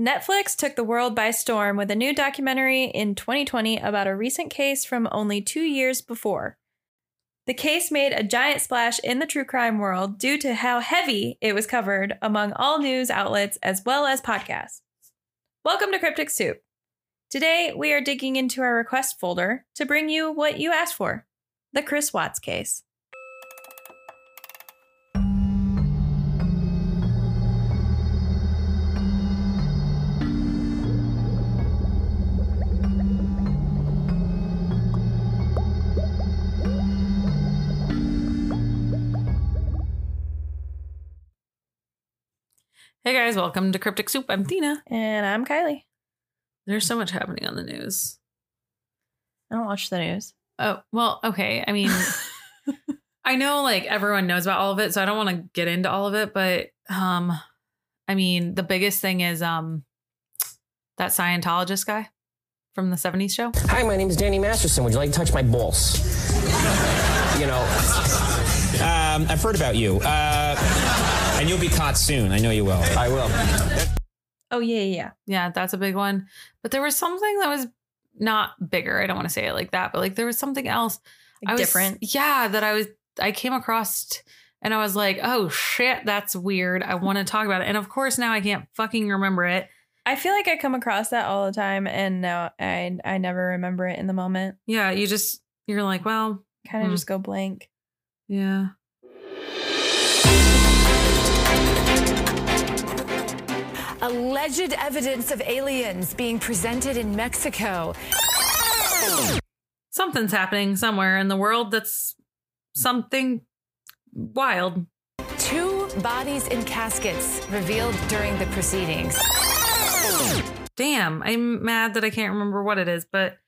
Netflix took the world by storm with a new documentary in 2020 about a recent case from only two years before. The case made a giant splash in the true crime world due to how heavy it was covered among all news outlets as well as podcasts. Welcome to Cryptic Soup. Today, we are digging into our request folder to bring you what you asked for the Chris Watts case. Hey guys, welcome to Cryptic Soup. I'm Thena. And I'm Kylee. There's so much happening on the news. I don't watch the news. Oh, well, okay. I mean, I know like everyone knows about all of it, so I don't want to get into all of it, but um I mean, the biggest thing is um that Scientologist guy from the 70s show. Hi, my name is Danny Masterson. Would you like to touch my balls? you know, Um, I've heard about you. Uh, and you'll be caught soon. I know you will. I will. Oh, yeah, yeah, yeah. Yeah, that's a big one. But there was something that was not bigger. I don't want to say it like that, but like there was something else Like I was- different. Yeah, that I was I came across t- and I was like, "Oh shit, that's weird. I want to talk about it." And of course, now I can't fucking remember it. I feel like I come across that all the time, and now I I never remember it in the moment. Yeah, you just you're like, "Well, Kind of Hmm. just go blank. yeah." Alleged evidence of aliens being presented in Mexico. Something's happening somewhere in the world that's something wild. Two bodies in caskets revealed during the proceedings. Damn, I'm mad that I can't remember what it is, but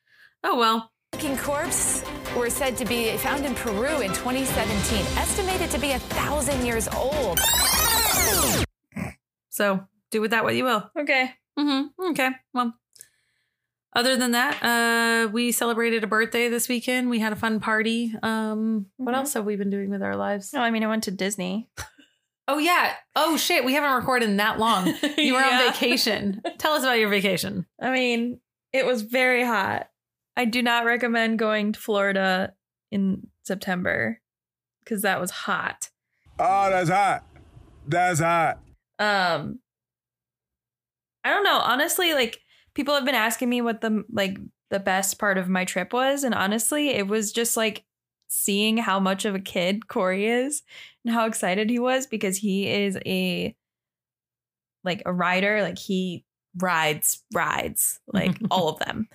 oh well. King corpse were said to be found in Peru in 2017, estimated to be a thousand years old. So, do with that what you will. Okay. Mm-hmm. Okay. Well, other than that, uh, we celebrated a birthday this weekend. We had a fun party. Um, what Mhm. else have we been doing with our lives? No, I mean I went to Disney. Oh yeah. Oh shit. We haven't recorded in that long. You were Yeah. on vacation. Tell us about your vacation. I mean, it was very hot. I do not recommend going to Florida in September because that was hot. Oh, that's hot. That's hot. Um, I don't know. Honestly, like people have been asking me what the like the best part of my trip was, and honestly, it was just like seeing how much of a kid Corey is and how excited he was because he is a like a rider. Like he rides rides like all of them,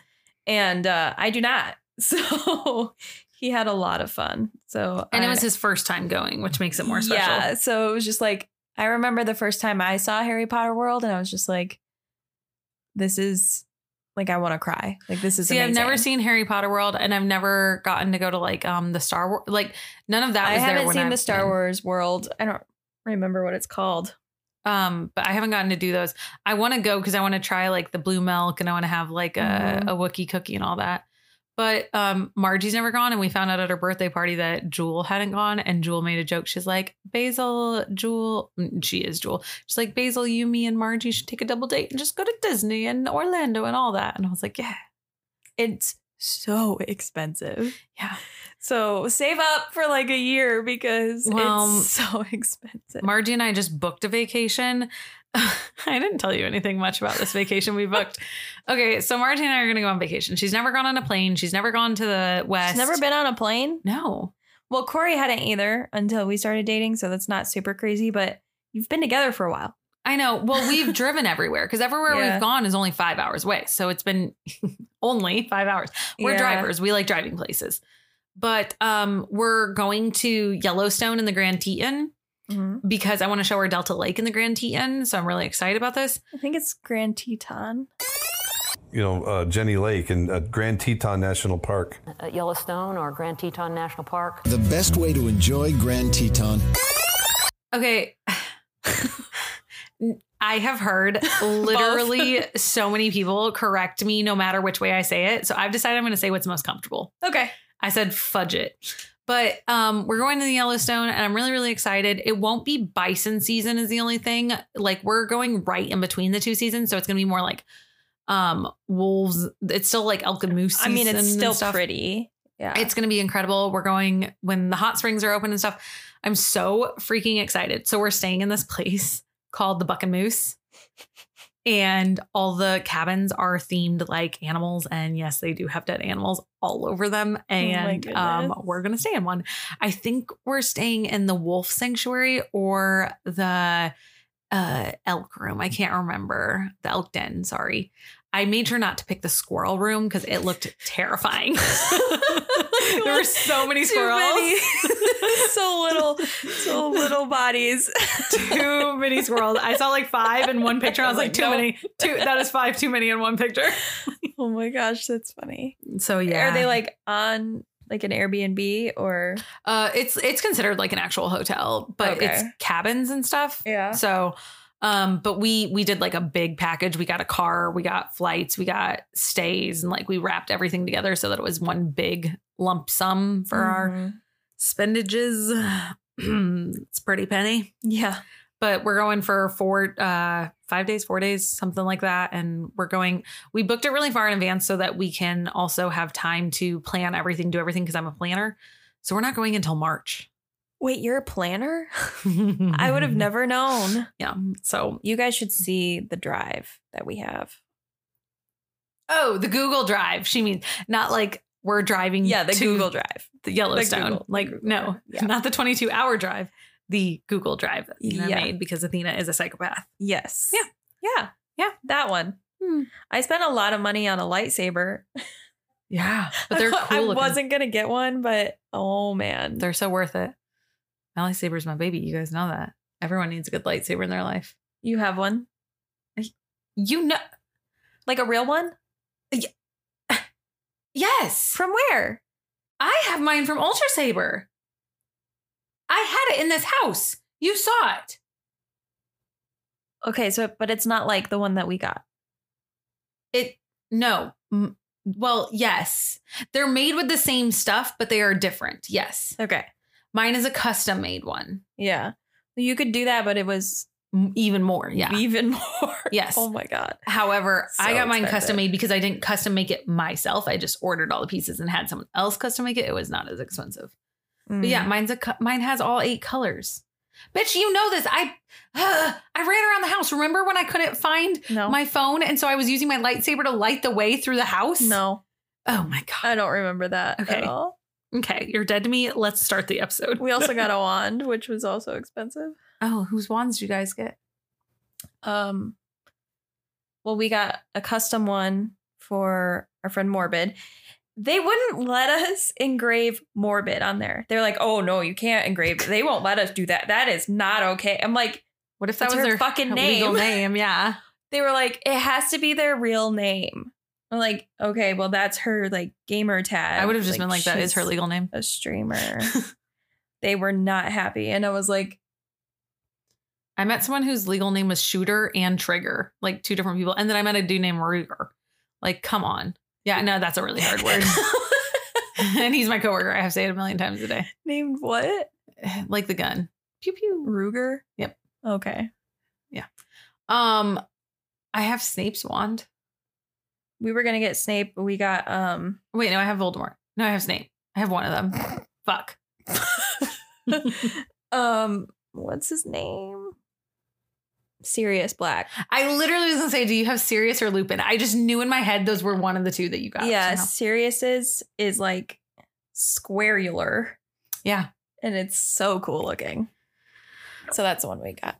and uh, I do not. So he had a lot of fun. So And it was his first time going, which makes it more special. yeah, so it was just like I remember the first time I saw Harry Potter World, and I was just like, "This is like I want to cry. Like this is." See, I've never seen Harry Potter World, and I've never gotten to go to like um the Star Wars. Like none of that. I was there I haven't seen the Star in. Wars World. I don't remember what it's called. Um, but I haven't gotten to do those. I want to go because I want to try like the blue milk and I want to have like a, Mhm. a Wookiee cookie and all that. But um, Margie's never gone, and we found out at her birthday party that Jewel hadn't gone, and Jewel made a joke. She's like, Basil, Jewel, mm, she is Jewel. She's like, Basil, you, me, and Margie should take a double date and just go to Disney and Orlando and all that. And I was like, yeah, It's so expensive. yeah. So save up for like a year because Well, it's so expensive. Margie and I just booked a vacation. I didn't tell you anything much about this vacation we booked. Okay, so Margie and I are going to go on vacation. She's never gone on a plane. She's never gone to the west. She's never been on a plane. No. Well, Corey hadn't either until we started dating, so that's not super crazy. But you've been together for a while. I know. Well, we've driven everywhere because everywhere Yeah. we've gone is only five hours away. So it's been only five hours. We're Yeah. drivers. We like driving places. But um, we're going to Yellowstone in the Grand Teton because I want to show her Delta Lake in the Grand Teton. So I'm really excited about this. I think it's Grand Teton. you know, uh, Jenny Lake and uh, Grand Teton National Park. at Yellowstone or Grand Teton National Park. The best way to enjoy Grand Teton. Okay. I have heard literally so many people correct me no matter which way I say it. So I've decided I'm going to say what's most comfortable. Okay. I said fudge it. But um, we're going to the Yellowstone, and I'm really, really excited. It won't be bison season, is the only thing. Like we're going right in between the two seasons, so it's gonna be more like um wolves. It's still like elk and moose. I mean, it's still pretty. Yeah. It's going to be incredible. We're going when the hot springs are open and stuff. I'm so freaking excited. So we're staying in this place called the Buck and Moose. And all the cabins are themed like animals. And yes, they do have dead animals all over them. And um, we're going to stay in one. I think we're staying in the wolf sanctuary or the uh, elk room. I can't remember the elk den. Sorry. I made sure not to pick the squirrel room because it looked terrifying. there were so many squirrels. many. so little, so little bodies. too many squirrels. I saw like five in one picture. I was like, too Nope. many. Two. That is five too many in one picture. oh my gosh, that's funny. So yeah, Are they like on like an Airbnb or? Uh, it's it's considered like an actual hotel, but Okay. it's cabins and stuff. Yeah. So, um, but we we did like a big package. We got a car, we got flights, we got stays, and like we wrapped everything together so that it was one big lump sum for our Mhm. spendages. it's pretty penny. Yeah. but we're going for four uh five days four days something like that and we're going we booked it really far in advance so that we can also have time to plan everything do everything because i'm a planner so we're not going until march Wait, you're a planner? I would have never known. yeah so You guys should see the drive that we have. oh the google drive she means not like we're driving Yeah, the to Google Drive. the yellowstone Google- the like Google no Yeah. not the 22 hour drive the google drive that Athena Yeah. made because athena is a psychopath Yes. Yeah. Yeah. Yeah. That one. Hmm. I spent a lot of money on a lightsaber. yeah but they're I, cool I looking. wasn't gonna get one, but oh man. They're so worth it. My lightsaber's my baby. You guys know that. Everyone needs a good lightsaber in their life. you have one? You know. Like a real one? Yes. From where? I have mine from Ultra Saber. I had it in this house. You saw it. Okay, so but it's not like the one that we got. It, no. M- Well, yes. They're made with the same stuff, but they are different. Yes. Okay. Mine is a custom made one. Yeah. You could do that, but it was Even more. Yeah. even more. Yes. Oh my god. However, I So got mine expensive. custom made because I didn't custom make it myself. I just ordered all the pieces and had someone else custom make it. It was not as expensive. But yeah, Mm. mine's a mine has all eight colors. Bitch, you know this. I I ran around the house. Remember when I couldn't find no. my phone and so I was using my lightsaber to light the way through the house? no. Oh my god. I don't remember that Okay. at all. Okay, you're dead to me. Let's start the episode. We also got a wand, which was also expensive. oh, whose wands did you guys get? Um well, we got a custom one for our friend Morbid. They wouldn't let us engrave Morbid on there. They're like, "Oh no, you can't engrave. They won't let us do that. That is not okay." I'm like, What if that was her their fucking legal name. name? Yeah. they were like, "It has to be their real name." I'm like, "Okay, well, that's her like gamer tag." I would have just been like, that is her legal name. A streamer. they were not happy, and I was like, I met someone whose legal name was Shooter and Trigger, like two different people. And then I met a dude named Ruger. Like, come on. Yeah, no, that's a really hard word. and he's my coworker. I have to say it a million times a day. "Named what? Like the gun. Pew pew. Ruger." Yep. Okay. Yeah. Um, I have Snape's wand. We were gonna get Snape, but we got um Wait, no, I have Voldemort. No, I have Snape. I have one of them. Fuck. um what's his name? Sirius Black. I literally was gonna say, do you have Sirius or Lupin? I just knew in my head those were one of the two that you got. yeah, somehow. Sirius's is like squarular Yeah. and it's so cool looking. So that's the one we got.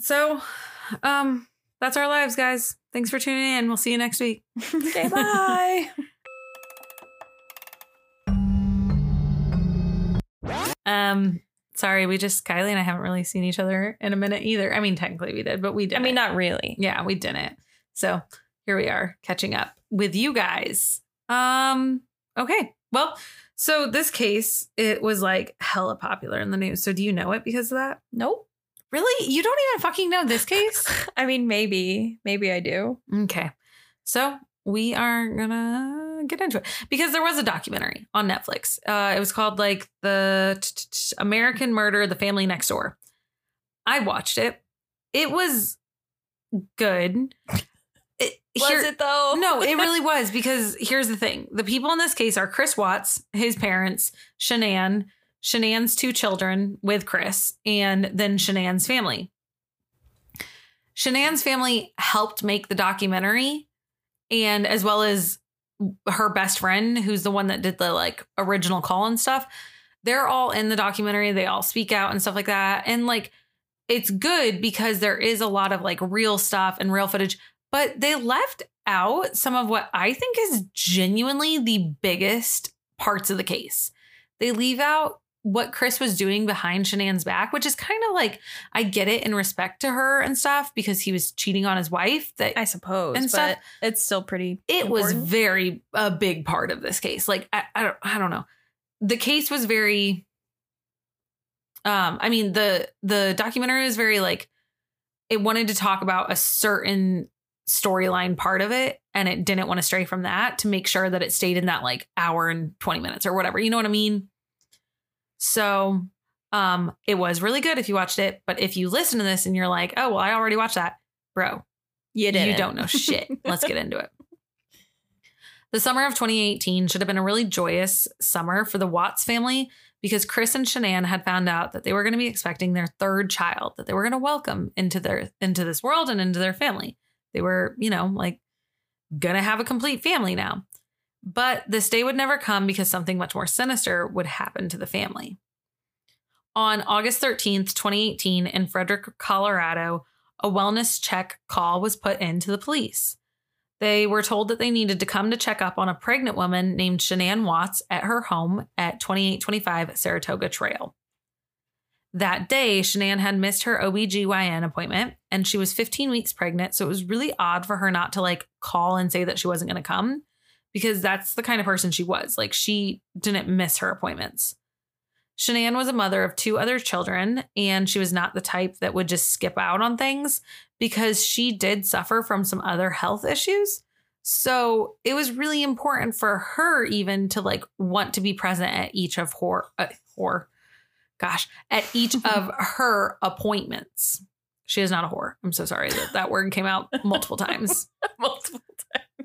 So, um, that's our lives, guys. Thanks for tuning in. We'll see you next week. okay, bye. Um, sorry, we just Kylee and I haven't really seen each other in a minute either. I mean, technically we did, but we did. I mean, not really. yeah, we didn't. So here we are catching up with you guys. Um, okay. Well, so this case, it was like hella popular in the news. So do you know it because of that? Nope. Really? You don't even fucking know this case? I mean, maybe. Maybe I do. okay. So we are gonna get into it because there was a documentary on Netflix. Uh, it was called like the t- t- t- American Murder: The Family Next Door. I watched it. It was good. It, Was here- it though? no, it really was because here's the thing: the people in this case are Chris Watts, his parents, Shanann, Shanann's two children with Chris, and then Shanann's family. Shanann's family helped make the documentary, and as well as her best friend, who's the one that did the like original call and stuff. They're all in the documentary. They all speak out and stuff like that, and like it's good because there is a lot of like real stuff and real footage, but they left out some of what I think is genuinely the biggest parts of the case. They leave out what Chris was doing behind Shanann's back, which is kind of like I get it in respect to her and stuff because he was cheating on his wife. That I suppose, And but stuff- it's still pretty. it was very a big part of this case. Like I, I don't I don't know. The case was very um I mean the the documentary was very like it wanted to talk about a certain storyline part of it and it didn't want to stray from that to make sure that it stayed in that like hour and 20 minutes or whatever. You know what I mean? So um it was really good if you watched it, but if you listen to this and you're like, "Oh, well, I already watched that." Bro, you did. you don't know shit. Let's get into it. The summer of 2018 should have been a really joyous summer for the Watts family because Chris and Shanann had found out that they were going to be expecting their third child that they were going to welcome into their into this world and into their family. They were, you know, like going to have a complete family now. But this day would never come because something much more sinister would happen to the family. On August 13th, 2018, in Frederick, Colorado, a wellness check call was put into the police. They were told that they needed to come to check up on a pregnant woman named Shanann Watts at her home at 2825 Saratoga Trail. That day, Shanann had missed her OBGYN appointment and she was 15 weeks pregnant. So it was really odd for her not to like call and say that she wasn't going to come because that's the kind of person she was. Like she didn't miss her appointments. Shanann was a mother of two other children, and she was not the type that would just skip out on things because she did suffer from some other health issues. So it was really important for her even to like want to be present at each of her, uh, her gosh, at each of her appointments. She is not a whore. I'm so sorry that that word came out multiple times. multiple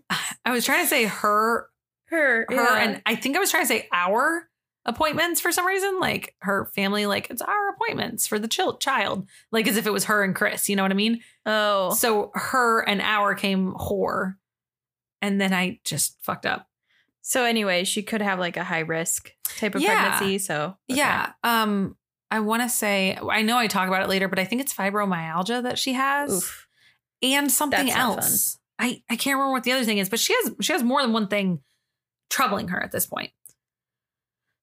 I was trying to say her, Her, her, yeah. and I think I was trying to say our appointments for some reason. Like her family, like it's our appointments for the chil- child, like as if it was her and Chris. You know what I mean? oh, So her and our came whore, and then I just fucked up. so anyway, she could have like a high risk type of Yeah. pregnancy. So okay. Yeah. Um, I want to say I know I talk about it later, but I think it's fibromyalgia that she has, Oof. and something That's else. I I can't remember what the other thing is, but she has she has more than one thing troubling her at this point.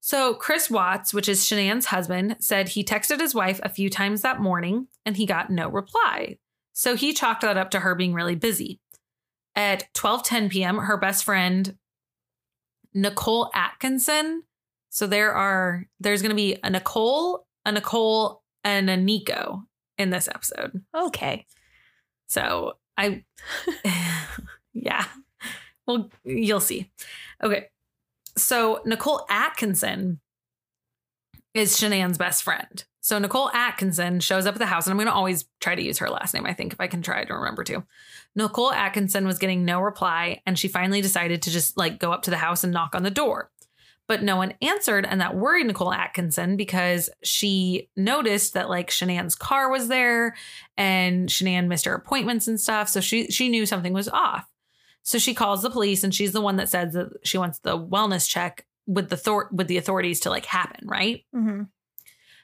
So Chris Watts, which is Shanann's husband, said he texted his wife a few times that morning and he got no reply. So he chalked that up to her being really busy. At 12:10 p.m., her best friend Nicole Atkinson. So there are there's going to be a Nicole, a Nicole, and a Nico in this episode. Okay. So I, yeah, well, you'll see. Okay. So Nicole Atkinson is Shanann's best friend. So Nicole Atkinson shows up at the house, and I'm going to always try to use her last name, I think, if I can try to remember to. Nicole Atkinson was getting no reply, and she finally decided to just like go up to the house and knock on the door. But no one answered, and that worried Nicole Atkinson because she noticed that like Shanann's car was there and Shanann missed her appointments and stuff. So she she knew something was off. So she calls the police and she's the one that says that she wants the wellness check with the thor- with the authorities to like happen, right? Mm-hmm.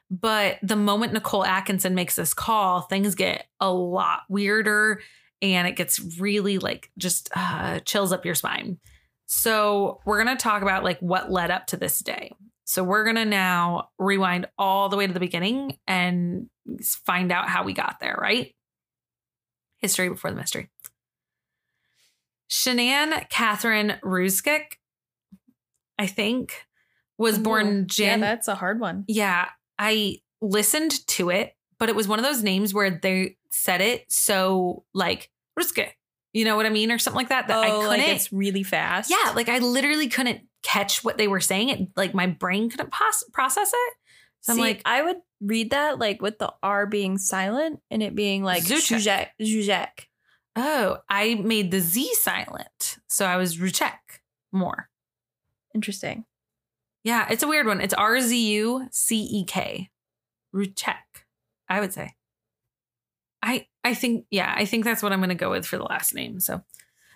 But the moment Nicole Atkinson makes this call, things get a lot weirder and it gets really like just uh, chills up your spine. So we're going to talk about like what led up to this day. So we're going to now rewind all the way to the beginning and find out how we got there, right? History before the mystery. Shanann Catherine Ruskick, I think, was born Jan. Yeah, that's a hard one. Yeah, I listened to it, but it was one of those names where they said it so like Ruske. You know what I mean? Or something like that. That I oh, couldn't. like it's really fast. yeah, like I literally couldn't catch what they were saying. It like my brain couldn't pos- process it. So I'm like, I would read that like with the R being silent and it being like Zuzek. Zuzek. Zuzek. oh, I made the Z silent. So I was Ruchek more. Interesting. Yeah, it's a weird one. It's R Z U C E K. Ruchek, I would say. I I think yeah, I think that's what I'm going to go with for the last name. So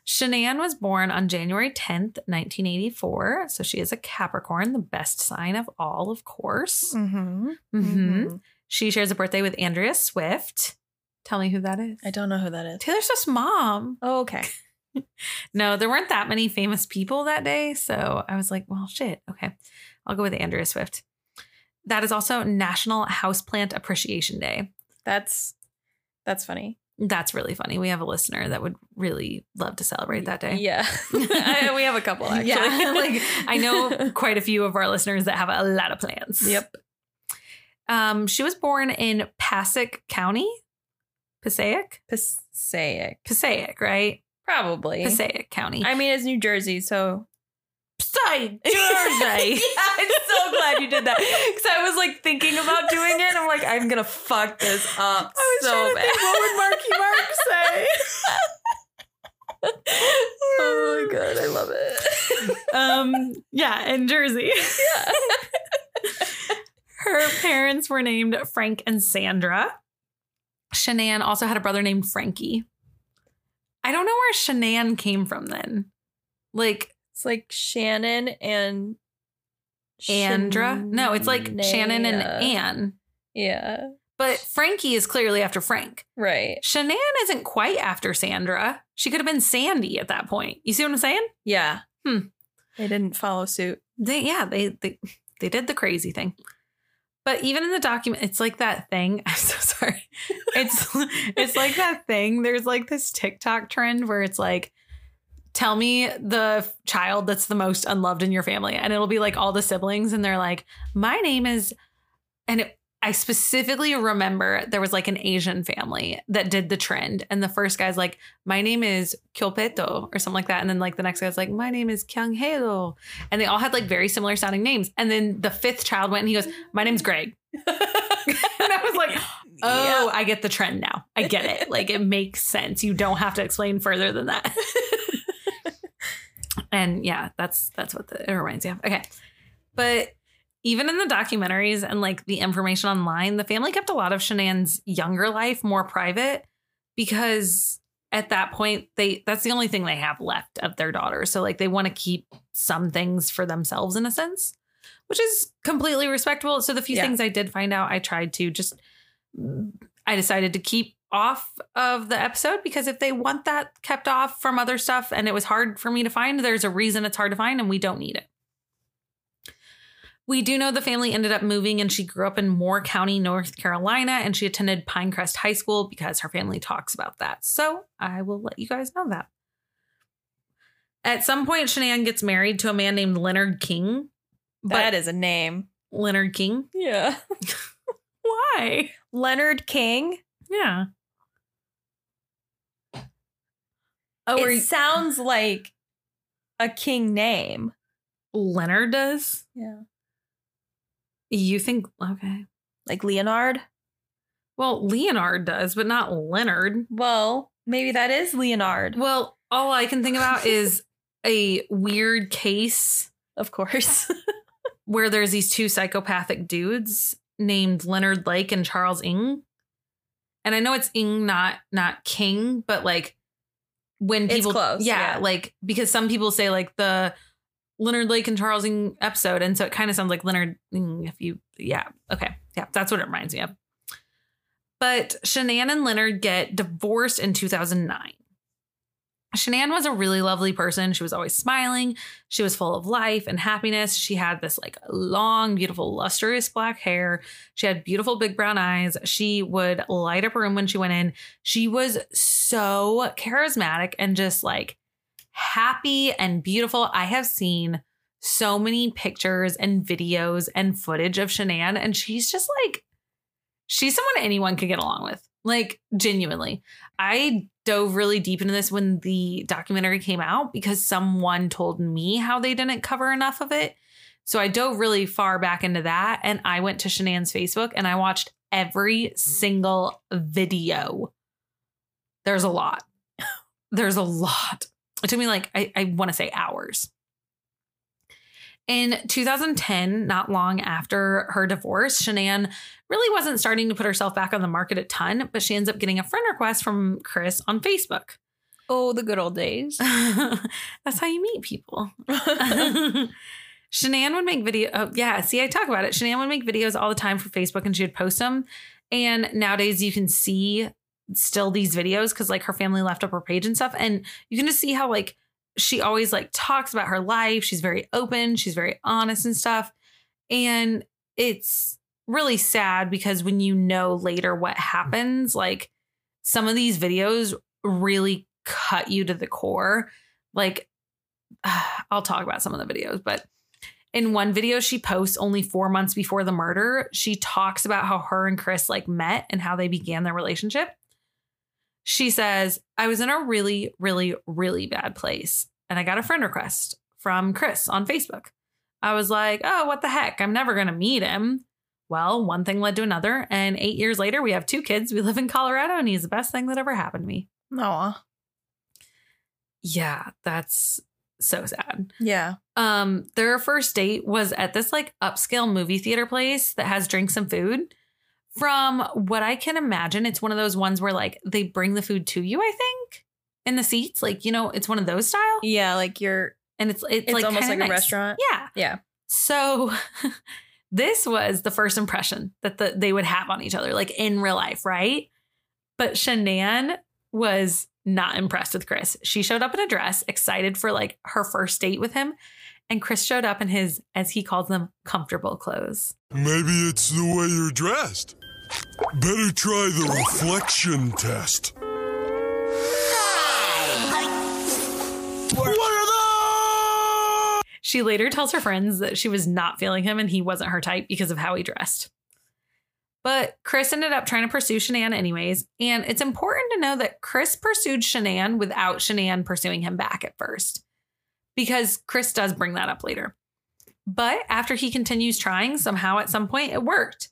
Shanann was born on January 10th, 1984. So she is a Capricorn, the best sign of all, of course. Mm-hmm. Mm-hmm. She shares a birthday with Andrea Swift. Tell me who that is. I don't know who that is. Taylor Swift's mom. Oh, okay. No, there weren't that many famous people that day. So I was like, well, shit. Okay. I'll go with Andrea Swift. That is also National Houseplant Appreciation Day. That's that's funny. That's really funny. We have a listener that would really love to celebrate that day. Yeah. I- we have a couple actually. Yeah. like I know quite a few of our listeners that have a lot of plans. Yep. Um, she was born in Passaic County. Passaic? Passaic. Passaic, right? Probably. Passaic County. I mean, it's New Jersey, so Passaic, yeah, I'm so glad you did that because I was like thinking about doing it. I'm like, I'm gonna fuck this up I was so trying to bad. think, what would Marky Mark say? oh my god, I love it. um, yeah, in Jersey. yeah. Her parents were named Frank and Sandra. Shanann also had a brother named Frankie. I don't know where Shanann came from then. Like It's like Shannon and Andra? No, it's like Shannon and. Anne. Yeah. But Frankie is clearly after Frank. Right. Shanann isn't quite after Sandra. She could have been Sandy at that point. You see what I'm saying? Yeah. Hmm. They didn't follow suit. They yeah, they they they did the crazy thing. But even in the document, it's like that thing. I'm so sorry. It's it's like that thing. There's like this TikTok trend where it's like, tell me the child that's the most unloved in your family, and it'll be like all the siblings, and they're like, my name is, and it, I specifically remember there was like an Asian family that did the trend, and the first guy's like, my name is Kyopeto or something like that, and then like the next guy's like, my name is Kyunghelo, and they all had like very similar sounding names, and then the fifth child went and he goes, my name's Greg. and I was like, oh, I get the trend now. I get it. Like it makes sense. You don't have to explain further than that. and yeah, that's that's what the, it reminds you of. Okay. But even in the documentaries and like the information online, the family kept a lot of Shanann's younger life more private because at that point they that's the only thing they have left of their daughter. So like they want to keep some things for themselves in a sense, which is completely respectable. So the few Yeah. things I did find out, I tried to just mm, I decided to keep off of the episode because if they want that kept off from other stuff and it was hard for me to find, there's a reason it's hard to find and we don't need it. We do know the family ended up moving and she grew up in Moore County, North Carolina, and she attended Pinecrest High School because her family talks about that. So I will let you guys know that. At some point, Shanann gets married to a man named Leonard King. That is a name. Leonard King. Yeah. Why? Leonard King. Yeah. Oh, it you- sounds like a king name. Leonard does? Yeah. You think okay. Like Leonard. Well, Leonard does, but not Leonard. Well, maybe that is Leonard. Well, all I can think about is a weird case Of course. where there's these two psychopathic dudes named Leonard Lake and Charles Ng. And I know it's Ing, not not King, but like when It's people, close, yeah, yeah. like because some people say like the Leonard Lake and Charles Ng episode, and so it kind of sounds like Leonard Ing. If you, yeah, okay, yeah, that's what it reminds me of. But Shanann and Leonard get divorced in 2009. Shanann was a really lovely person. She was always smiling. She was full of life and happiness. She had this like long, beautiful, lustrous black hair. She had beautiful big brown eyes. She would light up a room when she went in. She was so charismatic and just like happy and beautiful. I have seen so many pictures and videos and footage of Shanann, and she's just like, she's someone anyone could get along with. Like genuinely. I dove really deep into this when the documentary came out because someone told me how they didn't cover enough of it. So I dove really far back into that and I went to Shanann's Facebook and I watched every single video. There's a lot. There's a lot. It took me like, I, I want to say hours. In 2010, not long after her divorce, Shanann really wasn't starting to put herself back on the market a ton, but she ends up getting a friend request from Chris on Facebook. Oh, the good old days. That's how you meet people. Shanann would make video. Oh, yeah. See, I talk about it. Shanann would make videos all the time for Facebook and she would post them. And nowadays you can see still these videos because like her family left up her page and stuff. And you can just see how like she always like talks about her life. She's very open, she's very honest and stuff. And it's really sad because when you know later what happens, like some of these videos really cut you to the core. Like, I'll talk about some of the videos, but in one video she posts only four months before the murder, she talks about how her and Chris like met and how they began their relationship. She says, I was in a really, really, really bad place and I got a friend request from Chris on Facebook. I was like, oh, what the heck? I'm never going to meet him. Well, one thing led to another. And eight years later, we have two kids. We live in Colorado and he's the best thing that ever happened to me. Aw. Yeah, that's so sad. Yeah. Um, their first date was at this like upscale movie theater place that has drinks and food. From what I can imagine, it's one of those ones where like they bring the food to you, I think, in the seats. Like, you know, it's one of those style. Yeah, like you're And it's it's, it's like almost kinda like a restaurant. Yeah. Yeah. So this was the first impression that the, they would have on each other, like in real life, right? But Shanann was not impressed with Chris. She showed up in a dress, excited for like her first date with him. And Chris showed up in his, as he calls them, comfortable clothes. Maybe it's the way you're dressed. Better try the reflection test. She later tells her friends that she was not feeling him and he wasn't her type because of how he dressed. But Chris ended up trying to pursue Shanann anyways. And it's important to know that Chris pursued Shanann without Shanann pursuing him back at first. Because Chris does bring that up later. But after he continues trying, somehow at some point it worked.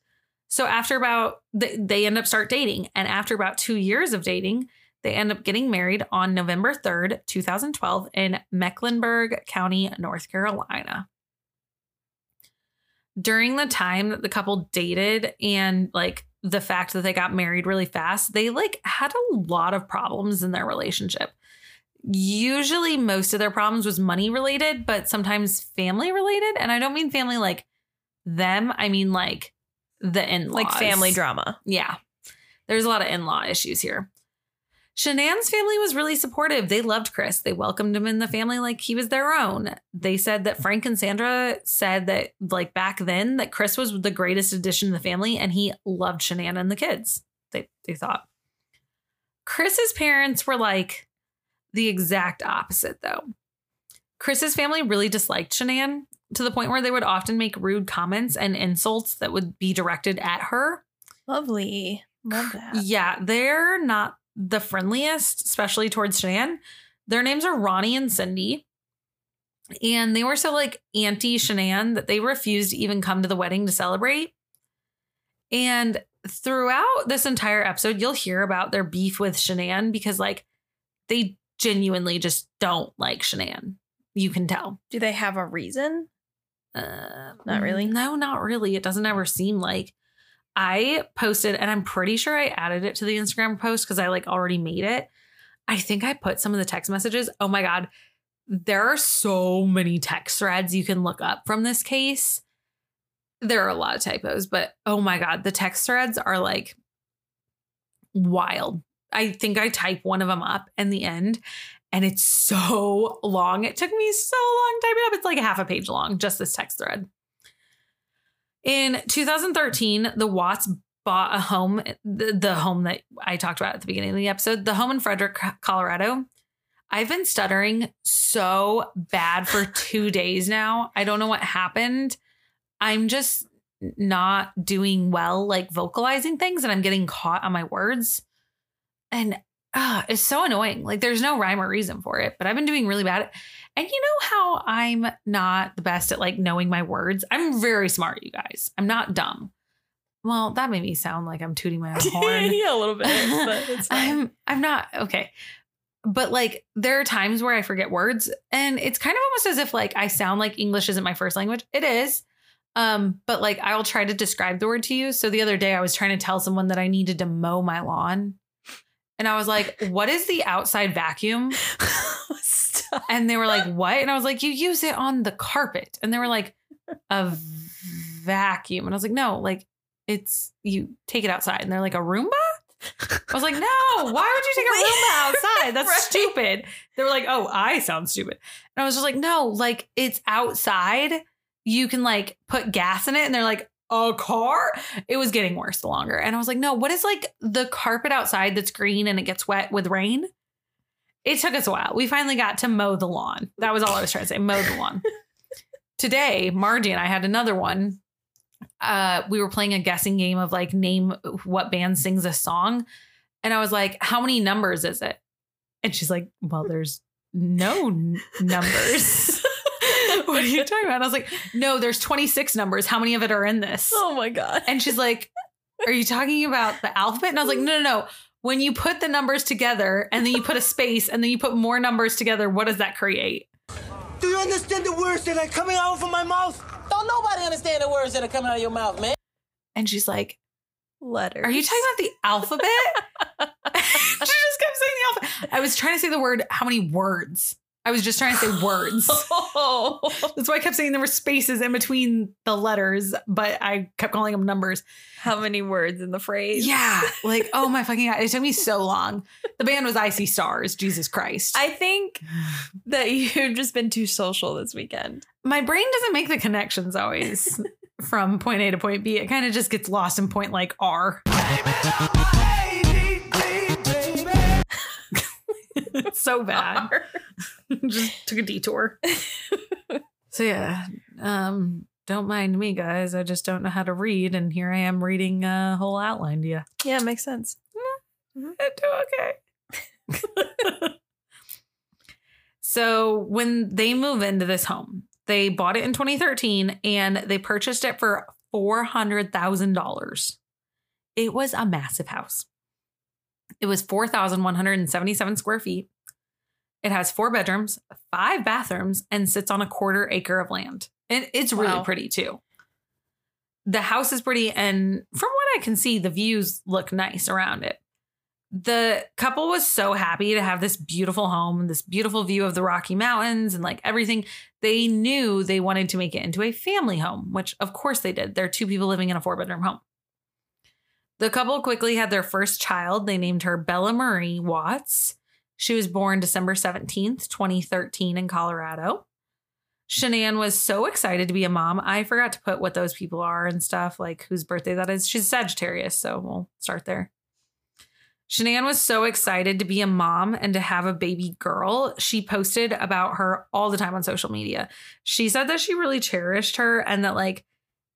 So after about, they, end up start dating. And after about two years of dating, they end up getting married on November 3rd, 2012, in Mecklenburg County, North Carolina. During the time that the couple dated and like the fact that they got married really fast, they like had a lot of problems in their relationship. Usually, most of their problems was money related, but sometimes family related. And I don't mean family like them, I mean like the in laws. Like family drama. Yeah. There's a lot of in law issues here. Shanann's family was really supportive. They loved Chris. They welcomed him in the family like he was their own. They said that Frank and Sandra said that, like back then, that Chris was the greatest addition to the family and he loved Shanann and the kids. They, they thought. Chris's parents were like the exact opposite, though. Chris's family really disliked Shanann to the point where they would often make rude comments and insults that would be directed at her. Lovely. Love that. Yeah, they're not the friendliest, especially towards Shanann. Their names are Ronnie and Cindy. And they were so like anti Shanann that they refused to even come to the wedding to celebrate. And throughout this entire episode, you'll hear about their beef with Shanann because like they genuinely just don't like Shanann. You can tell. Do they have a reason? Uh, Not really? No, not really. It doesn't ever seem like. I posted, and I'm pretty sure I added it to the Instagram post because I like already made it. I think I put some of the text messages. Oh my God. There are so many text threads you can look up from this case. There are a lot of typos, but oh my God, the text threads are like wild. I think I type one of them up in the end, and it's so long. It took me so long typing up. It's like a half a page long, just this text thread. In 2013, the Watts bought a home, the, the home that I talked about at the beginning of the episode, the home in Frederick, Colorado. I've been stuttering so bad for two days now. I don't know what happened. I'm just not doing well, like vocalizing things, and I'm getting caught on my words. And uh, it's so annoying. Like there's no rhyme or reason for it, but I've been doing really bad. And you know how I'm not the best at like knowing my words? I'm very smart, you guys. I'm not dumb. Well, that made me sound like I'm tooting my own horn. yeah, a little bit. But it's. I'm I'm not okay. But like there are times where I forget words and it's kind of almost as if like I sound like English isn't my first language. It is. Um, but like I'll try to describe the word to you. So the other day I was trying to tell someone that I needed to mow my lawn. And I was like, what is the outside vacuum? And they were like, what? And I was like, you use it on the carpet. And they were like, a vacuum. And I was like, no, like it's you take it outside. And they're like, a Roomba? I was like, no, why would you take a Roomba outside? That's Right. stupid. They were like, oh, I sound stupid. And I was just like, no, like it's outside. You can like put gas in it. And they're like, a car? It was getting worse the longer. And I was like, no, what is like the carpet outside that's green and it gets wet with rain? It took us a while. We finally got to mow the lawn. That was all I was trying to say, mow the lawn. Today, Margie and I had another one. Uh, we were playing a guessing game of like name what band sings a song. And I was like, how many numbers is it? And she's like, well, there's no n- numbers. what are you talking about? And I was like, no, there's 26 numbers. How many of it are in this? Oh my god. And she's like, Are you talking about the alphabet? And I was like, No, no, no. When you put the numbers together and then you put a space and then you put more numbers together, what does that create? Do you understand the words that are coming out from my mouth? Don't nobody understand the words that are coming out of your mouth, man. And she's like, Letters. Are you talking about the alphabet? she just kept saying the alphabet. I was trying to say the word, how many words? I was just trying to say words. Oh. That's why I kept saying there were spaces in between the letters, but I kept calling them numbers. How many words in the phrase? Yeah. Like, oh my fucking God. It took me so long. The band was Icy Stars. Jesus Christ. I think that you've just been too social this weekend. my brain doesn't make the connections always from point A to point B. It kind of just gets lost in point like R. so bad. just took a detour. so yeah, um, don't mind me, guys. I just don't know how to read, and here I am reading a whole outline to you. Yeah, makes sense. I do okay. so when they move into this home, they bought it in 2013 and they purchased it for $400,000. It was a massive house. It was 4,177 square feet. It has four bedrooms, five bathrooms, and sits on a quarter acre of land. And it's really pretty too. The house is pretty, and from what I can see, the views look nice around it. The couple was so happy to have this beautiful home, this beautiful view of the Rocky Mountains, and like everything. They knew they wanted to make it into a family home, which of course they did. They're two people living in a four bedroom home. The couple quickly had their first child. They named her Bella Marie Watts. She was born December 17th, 2013, in Colorado. Shanann was so excited to be a mom. I forgot to put what those people are and stuff, like whose birthday that is. She's Sagittarius, so we'll start there. Shanann was so excited to be a mom and to have a baby girl. She posted about her all the time on social media. She said that she really cherished her and that, like,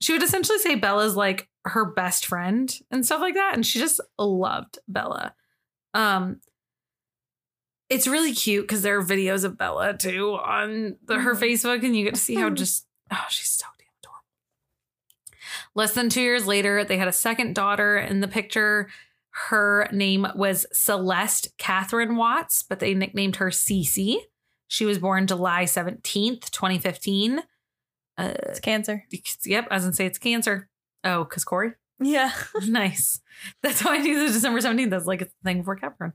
she would essentially say Bella's like her best friend and stuff like that. And she just loved Bella. Um, it's really cute because there are videos of Bella too on the, her Facebook, and you get to see how just oh, she's so damn adorable. Less than two years later, they had a second daughter in the picture. Her name was Celeste Catherine Watts, but they nicknamed her Cece. She was born July 17th, 2015. Uh, It's cancer. yep, I was gonna say it's cancer. Oh, because Corey? Yeah. nice. That's how I knew the December 17th. That's like a thing for Capricorn.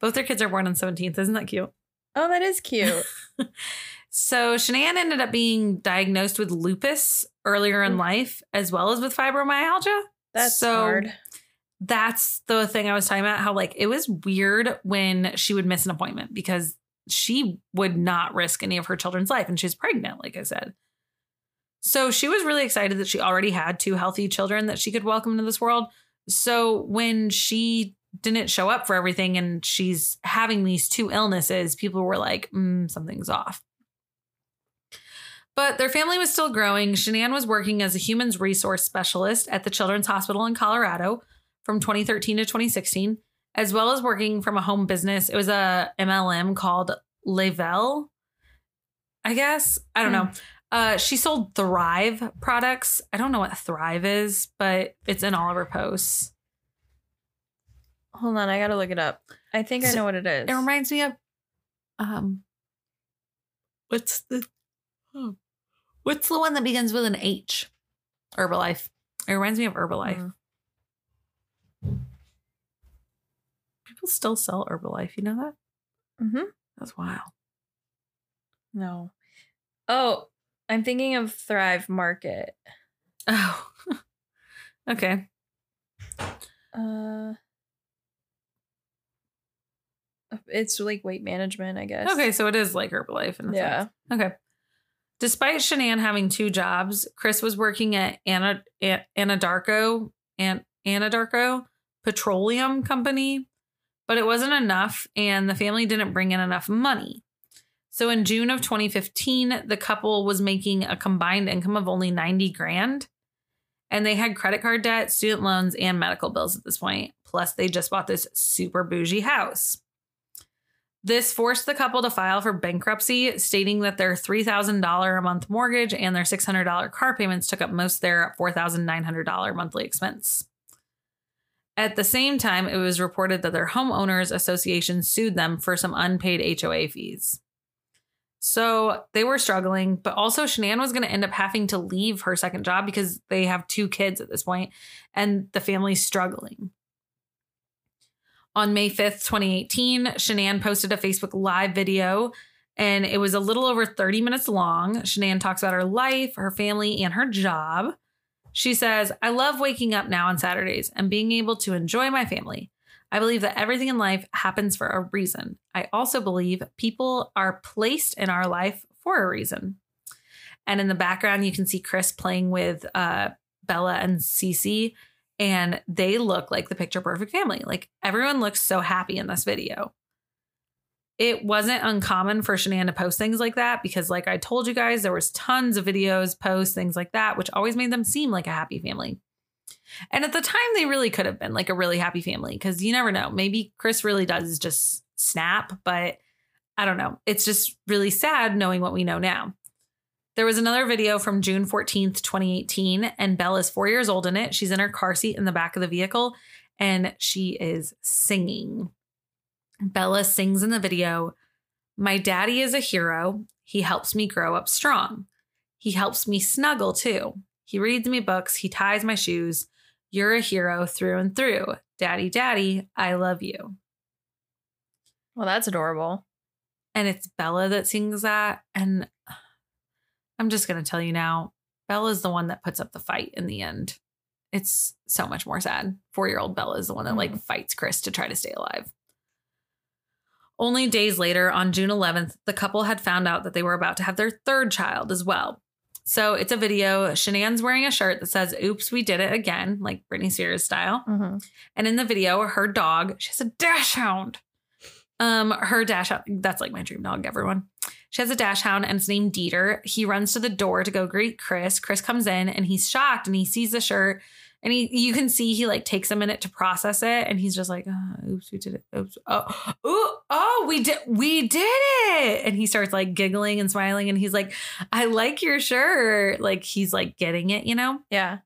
Both their kids are born on 17th. Isn't that cute? Oh, that is cute. So Shanann ended up being diagnosed with lupus earlier in life, as well as with fibromyalgia. That's So hard. That's the thing I was talking about. How like it was weird when she would miss an appointment because she would not risk any of her children's life, and she's pregnant, like I said. So she was really excited that she already had two healthy children that she could welcome into this world. So when she didn't show up for everything and she's having these two illnesses, people were like, mm, something's off. But their family was still growing. Shanann was working as a humans resource specialist at the Children's Hospital in Colorado from 2013 to 2016, as well as working from a home business. It was a MLM called Le-Vel, I guess. I don't know. Uh, she sold Thrive products. I don't know what Thrive is, but it's in all of her posts. Hold on, I gotta look it up. I think I know what it is. It reminds me of um what's the oh, what's the one that begins with an H? Herbalife. It reminds me of Herbalife. Mm. People still sell Herbalife, you know that? mm-hmm. That's wild. No. Oh, I'm thinking of Thrive Market. Oh. okay. Uh, it's like weight management, I guess. Okay, so it is like Herbalife in Yeah. sense. Okay. Despite Shanann having two jobs, Chris was working at Anna A- Anadarko and Anadarko Petroleum Company, but it wasn't enough, and the family didn't bring in enough money. So in June of 2015, the couple was making a combined income of only 90 grand. And they had credit card debt, student loans, and medical bills at this point. Plus, they just bought this super bougie house. This forced the couple to file for bankruptcy, stating that their $3,000 a month mortgage and their $600 car payments took up most their $4,900 monthly expense. At the same time, it was reported that their homeowners association sued them for some unpaid HOA fees. So they were struggling, but also Shanann was going to end up having to leave her second job because they have two kids at this point and the family's struggling. On May 5th, 2018, Shanann posted a Facebook Live video and it was a little over 30 minutes long. Shanann talks about her life, her family, and her job. She says, I love waking up now on Saturdays and being able to enjoy my family. I believe that everything in life happens for a reason. I also believe people are placed in our life for a reason. And in the background, you can see Chris playing with uh, Bella and Cece, and they look like the picture perfect family. Like everyone looks so happy in this video. It wasn't uncommon for Shanann to post things like that because, like I told you guys, there was tons of videos, posts, things like that, which always made them seem like a happy family. And at the time, they really could have been like a really happy family because you never know. Maybe Chris really does just snap, but I don't know. It's just really sad knowing what we know now. There was another video from June 14th, 2018, and Bella's four years old in it. She's in her car seat in the back of the vehicle and she is singing. Bella sings in the video My daddy is a hero. He helps me grow up strong. He helps me snuggle too. He reads me books. He ties my shoes. You're a hero through and through. Daddy, daddy, I love you. Well, that's adorable. And it's Bella that sings that. And I'm just going to tell you now Bella's the one that puts up the fight in the end. It's so much more sad. Four year old Bella is the one that like mm. fights Chris to try to stay alive. Only days later, on June 11th, the couple had found out that they were about to have their third child as well. So it's a video. Shanann's wearing a shirt that says, Oops, we did it again, like Britney Spears style. Mm-hmm. And in the video, her dog, she has a dash hound. Um, her dash hound, that's like my dream dog, everyone. She has a dash hound and it's named Dieter. He runs to the door to go greet Chris. Chris comes in and he's shocked and he sees the shirt and he you can see he like takes a minute to process it and he's just like, oh, oops, we did it. Oops. Oh, ooh, oh, we did we did it. And he starts like giggling and smiling and he's like, I like your shirt. Like he's like getting it, you know? Yeah.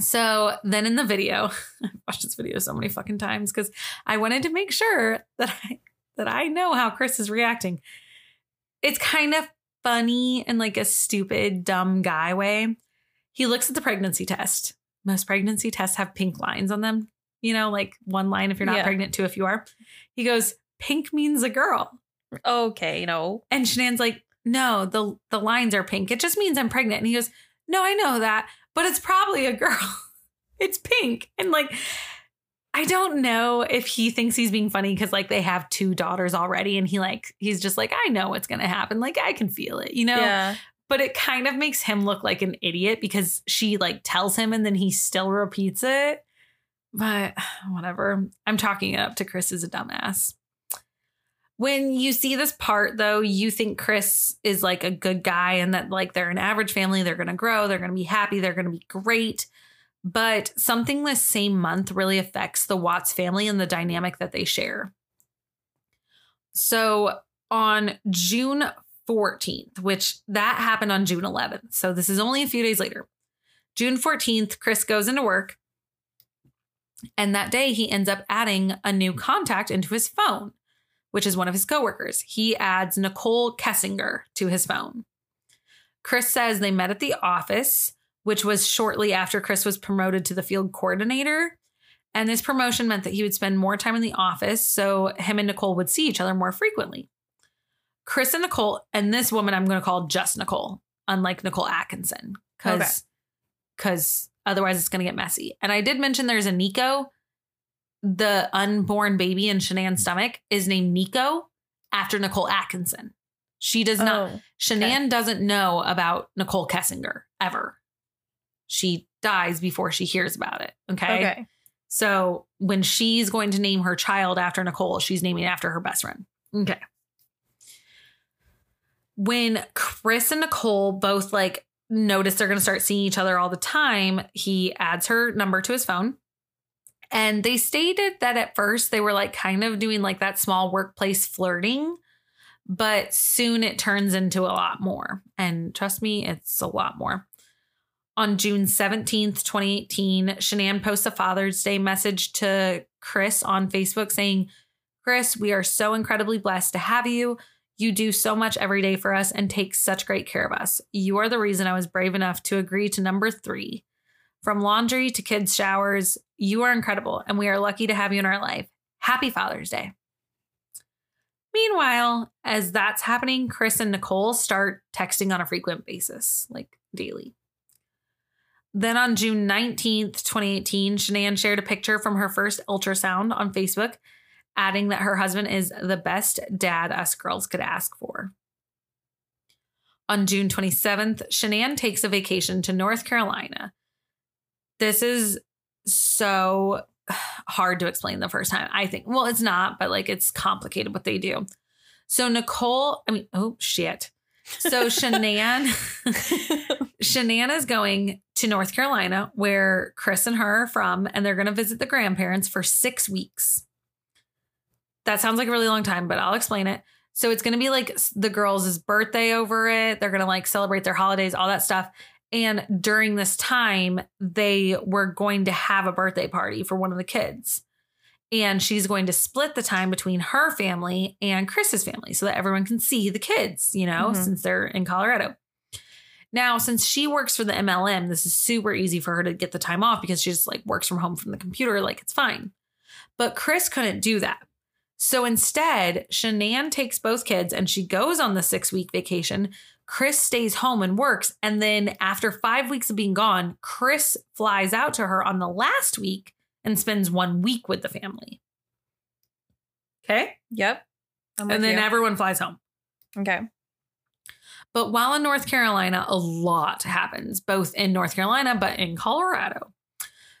So then in the video, I've watched this video so many fucking times because I wanted to make sure that I that I know how Chris is reacting. It's kind of funny in like a stupid, dumb guy way. He looks at the pregnancy test. Most pregnancy tests have pink lines on them. You know, like one line if you're not Yeah. pregnant, two if you are. He goes, pink means a girl. Okay, no. And Shanann's like, no, the the lines are pink. It just means I'm pregnant. And he goes, no, I know that, but it's probably a girl. it's pink. And like, I don't know if he thinks he's being funny because like they have two daughters already, and he like he's just like, I know what's gonna happen. Like I can feel it, you know. Yeah. But it kind of makes him look like an idiot because she like tells him and then he still repeats it. But whatever. I'm talking it up to Chris as a dumbass. When you see this part, though, you think Chris is like a good guy and that like they're an average family. They're going to grow. They're going to be happy. They're going to be great. But something this same month really affects the Watts family and the dynamic that they share. So on June 14th, which that happened on June 11th. So this is only a few days later. June 14th, Chris goes into work. And that day, he ends up adding a new contact into his phone, which is one of his coworkers. He adds Nicole Kessinger to his phone. Chris says they met at the office, which was shortly after Chris was promoted to the field coordinator. And this promotion meant that he would spend more time in the office, so him and Nicole would see each other more frequently. Chris and Nicole, and this woman I'm going to call just Nicole, unlike Nicole Atkinson, because because otherwise it's going to get messy. And I did mention there's a Nico, the unborn baby in Shanann's stomach is named Nico after Nicole Atkinson. She does not. Oh, Shanann doesn't know about Nicole Kessinger ever. She dies before she hears about it. Okay. Okay. So when she's going to name her child after Nicole, she's naming it after her best friend. Okay. When Chris and Nicole both like notice they're going to start seeing each other all the time, he adds her number to his phone. And they stated that at first they were like kind of doing like that small workplace flirting, but soon it turns into a lot more. And trust me, it's a lot more. On June 17th, 2018, Shanann posts a Father's Day message to Chris on Facebook saying, Chris, we are so incredibly blessed to have you. You do so much every day for us and take such great care of us. You are the reason I was brave enough to agree to number three. From laundry to kids' showers, you are incredible, and we are lucky to have you in our life. Happy Father's Day. Meanwhile, as that's happening, Chris and Nicole start texting on a frequent basis, like daily. Then on June 19th, 2018, Shanann shared a picture from her first ultrasound on Facebook, adding that her husband is the best dad us girls could ask for. On June 27th, Shanann takes a vacation to North Carolina. This is so hard to explain the first time, I think. Well, it's not, but like it's complicated what they do. So Nicole, I mean, oh shit. So Shanann, Shanann is going to North Carolina where Chris and her are from, and they're going to visit the grandparents for six weeks. That sounds like a really long time, but I'll explain it. So it's going to be like the girls' birthday over it. They're going to like celebrate their holidays, all that stuff. And during this time, they were going to have a birthday party for one of the kids. And she's going to split the time between her family and Chris's family so that everyone can see the kids, you know, Mhm. since they're in Colorado. Now, since she works for the MLM, this is super easy for her to get the time off because she just like works from home from the computer, like it's fine. But Chris couldn't do that. So instead, Shanann takes both kids and she goes on the six week vacation. Chris stays home and works. And then after five weeks of being gone, Chris flies out to her on the last week and spends one week with the family. Okay. Yep. I'm and then you. everyone flies home. okay. But while in North Carolina, a lot happens, both in North Carolina, but in Colorado.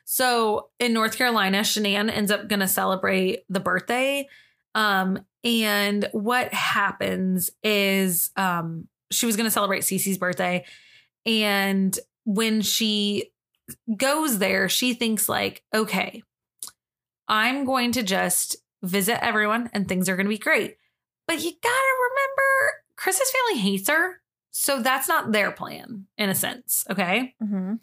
So in North Carolina, Shanann ends up going to celebrate the birthday. Um, and what happens is um, she was going to celebrate Cece's birthday. And when she goes there, she thinks, like, okay, I'm going to just visit everyone and things are going to be great. But you got to remember, Chris's family hates her. So that's not their plan in a sense. Okay. Mm-hmm.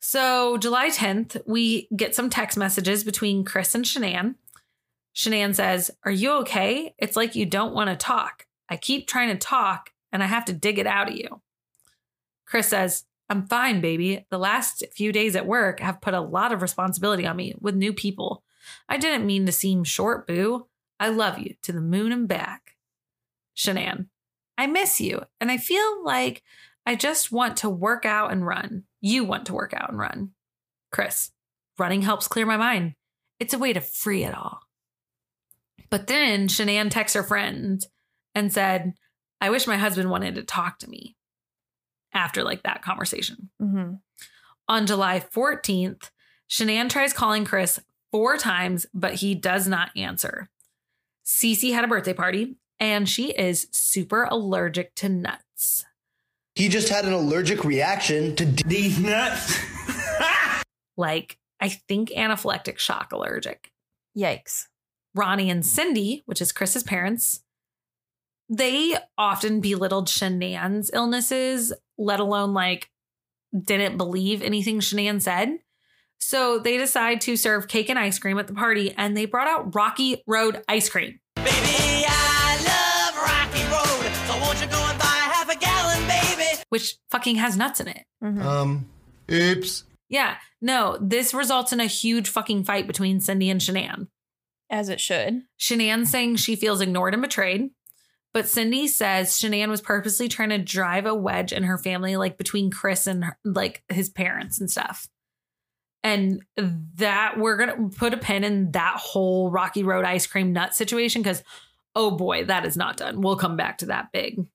So July 10th, we get some text messages between Chris and Shanann. Shanann says, Are you okay? It's like you don't want to talk. I keep trying to talk and I have to dig it out of you. Chris says, I'm fine, baby. The last few days at work have put a lot of responsibility on me with new people. I didn't mean to seem short, boo. I love you to the moon and back. Shanann, I miss you. And I feel like I just want to work out and run. You want to work out and run. Chris, running helps clear my mind. It's a way to free it all. But then Shanann texts her friend and said, I wish my husband wanted to talk to me after like that conversation. Mm-hmm. On July 14th, Shanann tries calling Chris four times, but he does not answer. Cece had a birthday party and she is super allergic to nuts. He just had an allergic reaction to d- these nuts. Like, I think anaphylactic shock allergic. Yikes. Ronnie and Cindy, which is Chris's parents, they often belittled Shanann's illnesses, let alone like didn't believe anything Shanann said. So they decide to serve cake and ice cream at the party and they brought out Rocky Road ice cream. Baby, I love Rocky Road, so won't you go and buy half a gallon, baby? which fucking has nuts in it. Um, oops. Yeah, no, this results in a huge fucking fight between Cindy and Shanann. As it should. Shanann saying she feels ignored and betrayed, but Cindy says Shanann was purposely trying to drive a wedge in her family, like between Chris and her, like his parents and stuff. And that we're gonna put a pin in that whole Rocky Road ice cream nut situation because, oh boy, that is not done. We'll come back to that big.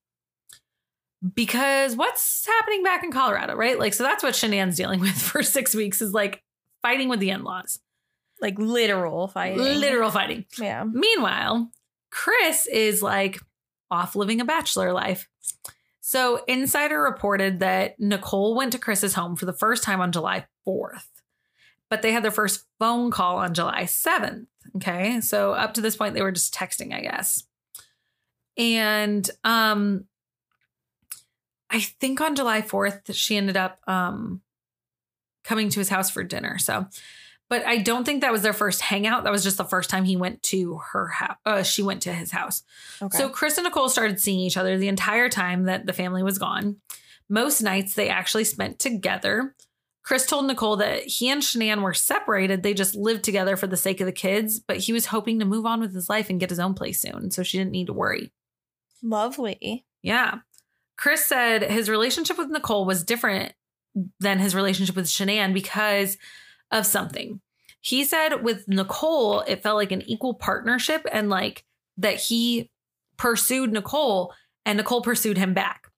Because what's happening back in Colorado, right? Like, so that's what Shanann's dealing with for six weeks is like fighting with the in laws. Like literal fighting. Literal fighting. Yeah. Meanwhile, Chris is like off living a bachelor life. So, Insider reported that Nicole went to Chris's home for the first time on July 4th, but they had their first phone call on July 7th. Okay. So, up to this point, they were just texting, I guess. And um, I think on July 4th, she ended up um, coming to his house for dinner. So, but I don't think that was their first hangout. That was just the first time he went to her house. Uh, she went to his house. Okay. So Chris and Nicole started seeing each other the entire time that the family was gone. Most nights they actually spent together. Chris told Nicole that he and Shanann were separated. They just lived together for the sake of the kids, but he was hoping to move on with his life and get his own place soon. So she didn't need to worry. Lovely. Yeah. Chris said his relationship with Nicole was different than his relationship with Shanann because of something. He said with Nicole, it felt like an equal partnership and like that he pursued Nicole and Nicole pursued him back.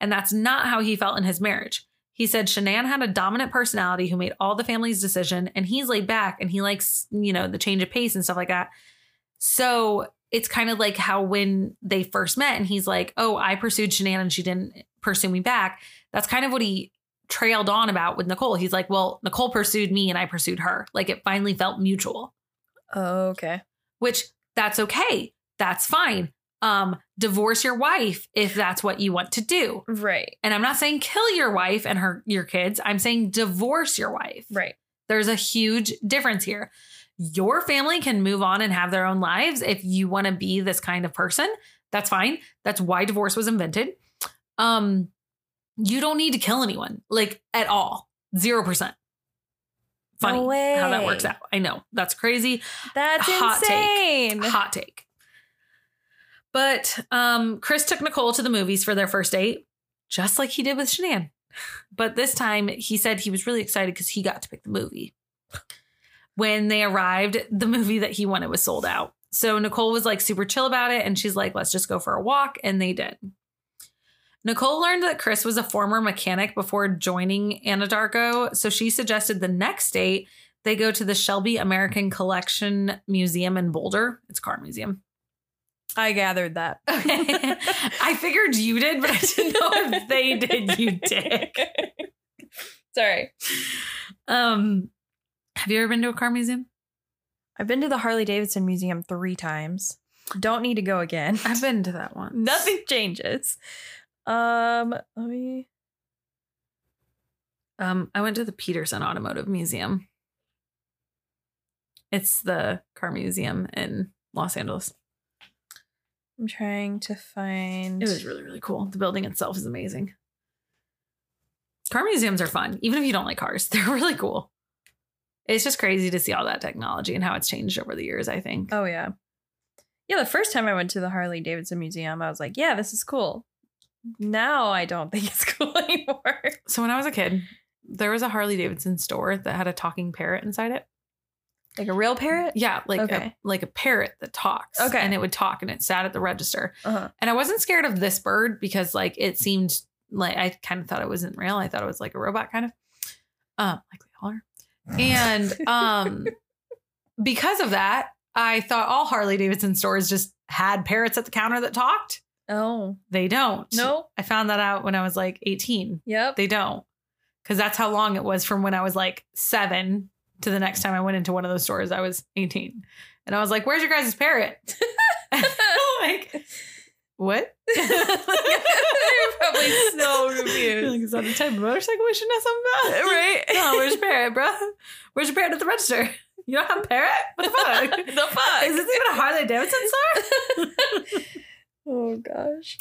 And that's not how he felt in his marriage. He said Shanann had a dominant personality who made all the family's decision and he's laid back and he likes, you know, the change of pace and stuff like that. So it's kind of like how when they first met and he's like, oh, I pursued Shanann and she didn't pursue me back. That's kind of what he trailed on about with Nicole. He's like, well, Nicole pursued me and I pursued her. Like it finally felt mutual, Okay. which that's okay. That's fine. Um, divorce your wife if that's what you want to do. Right. And I'm not saying kill your wife and her your kids. I'm saying divorce your wife. Right. There's a huge difference here. Your family can move on and have their own lives if you want to be this kind of person. That's fine. That's why divorce was invented. Um you don't need to kill anyone like at all. 0%. Funny No how that works out. I know. That's crazy. That's Hot insane. take. Hot take. But um, Chris took Nicole to the movies for their first date, just like he did with Shanann. But this time he said he was really excited because he got to pick the movie. When they arrived, the movie that he wanted was sold out. So Nicole was like super chill about it. And she's like, let's just go for a walk. And they did. Nicole learned that Chris was a former mechanic before joining Anadarko. So she suggested the next date they go to the Shelby American Collection Museum in Boulder. It's a car museum. I gathered that. I figured you did, but I didn't know if they did, you dick. Sorry. Um, have you ever been to a car museum? I've been to the Harley Davidson Museum three times. Don't need to go again. I've been to that one. Nothing changes. Um, let me. Um, I went to the Petersen Automotive Museum. It's the car museum in Los Angeles. I'm trying to find. It was really, really cool. The building itself is amazing. Car museums are fun, even if you don't like cars. They're really cool. It's just crazy to see all that technology and how it's changed over the years, I think. Oh yeah, yeah. The first time I went to the Harley Davidson Museum, I was like, "Yeah, this is cool." Now I don't think it's cool anymore. So when I was a kid, there was a Harley Davidson store that had a talking parrot inside it. Like a real parrot? Yeah, like Okay. a, like a parrot that talks. Okay. and it would talk, and it sat at the register. Uh-huh. And I wasn't scared of this bird because like it seemed like I kind of thought it wasn't real. I thought it was like a robot kind of. Um, like we all are. And um because of that, I thought all Harley Davidson stores just had parrots at the counter that talked. Oh. They don't. No. I found that out when I was like 18. Yep. They don't. Because that's how long it was from when I was like seven to the next time I went into one of those stores. I was 18. And I was like, where's your guys' parrot? like, what? You're probably so confused. like, is that the type of motorcycle we should know something about? Right. No, where's your parrot, bro? Where's your parrot at the register? You don't have a parrot? What the fuck? the fuck? Is this even a Harley Davidson store? Oh gosh.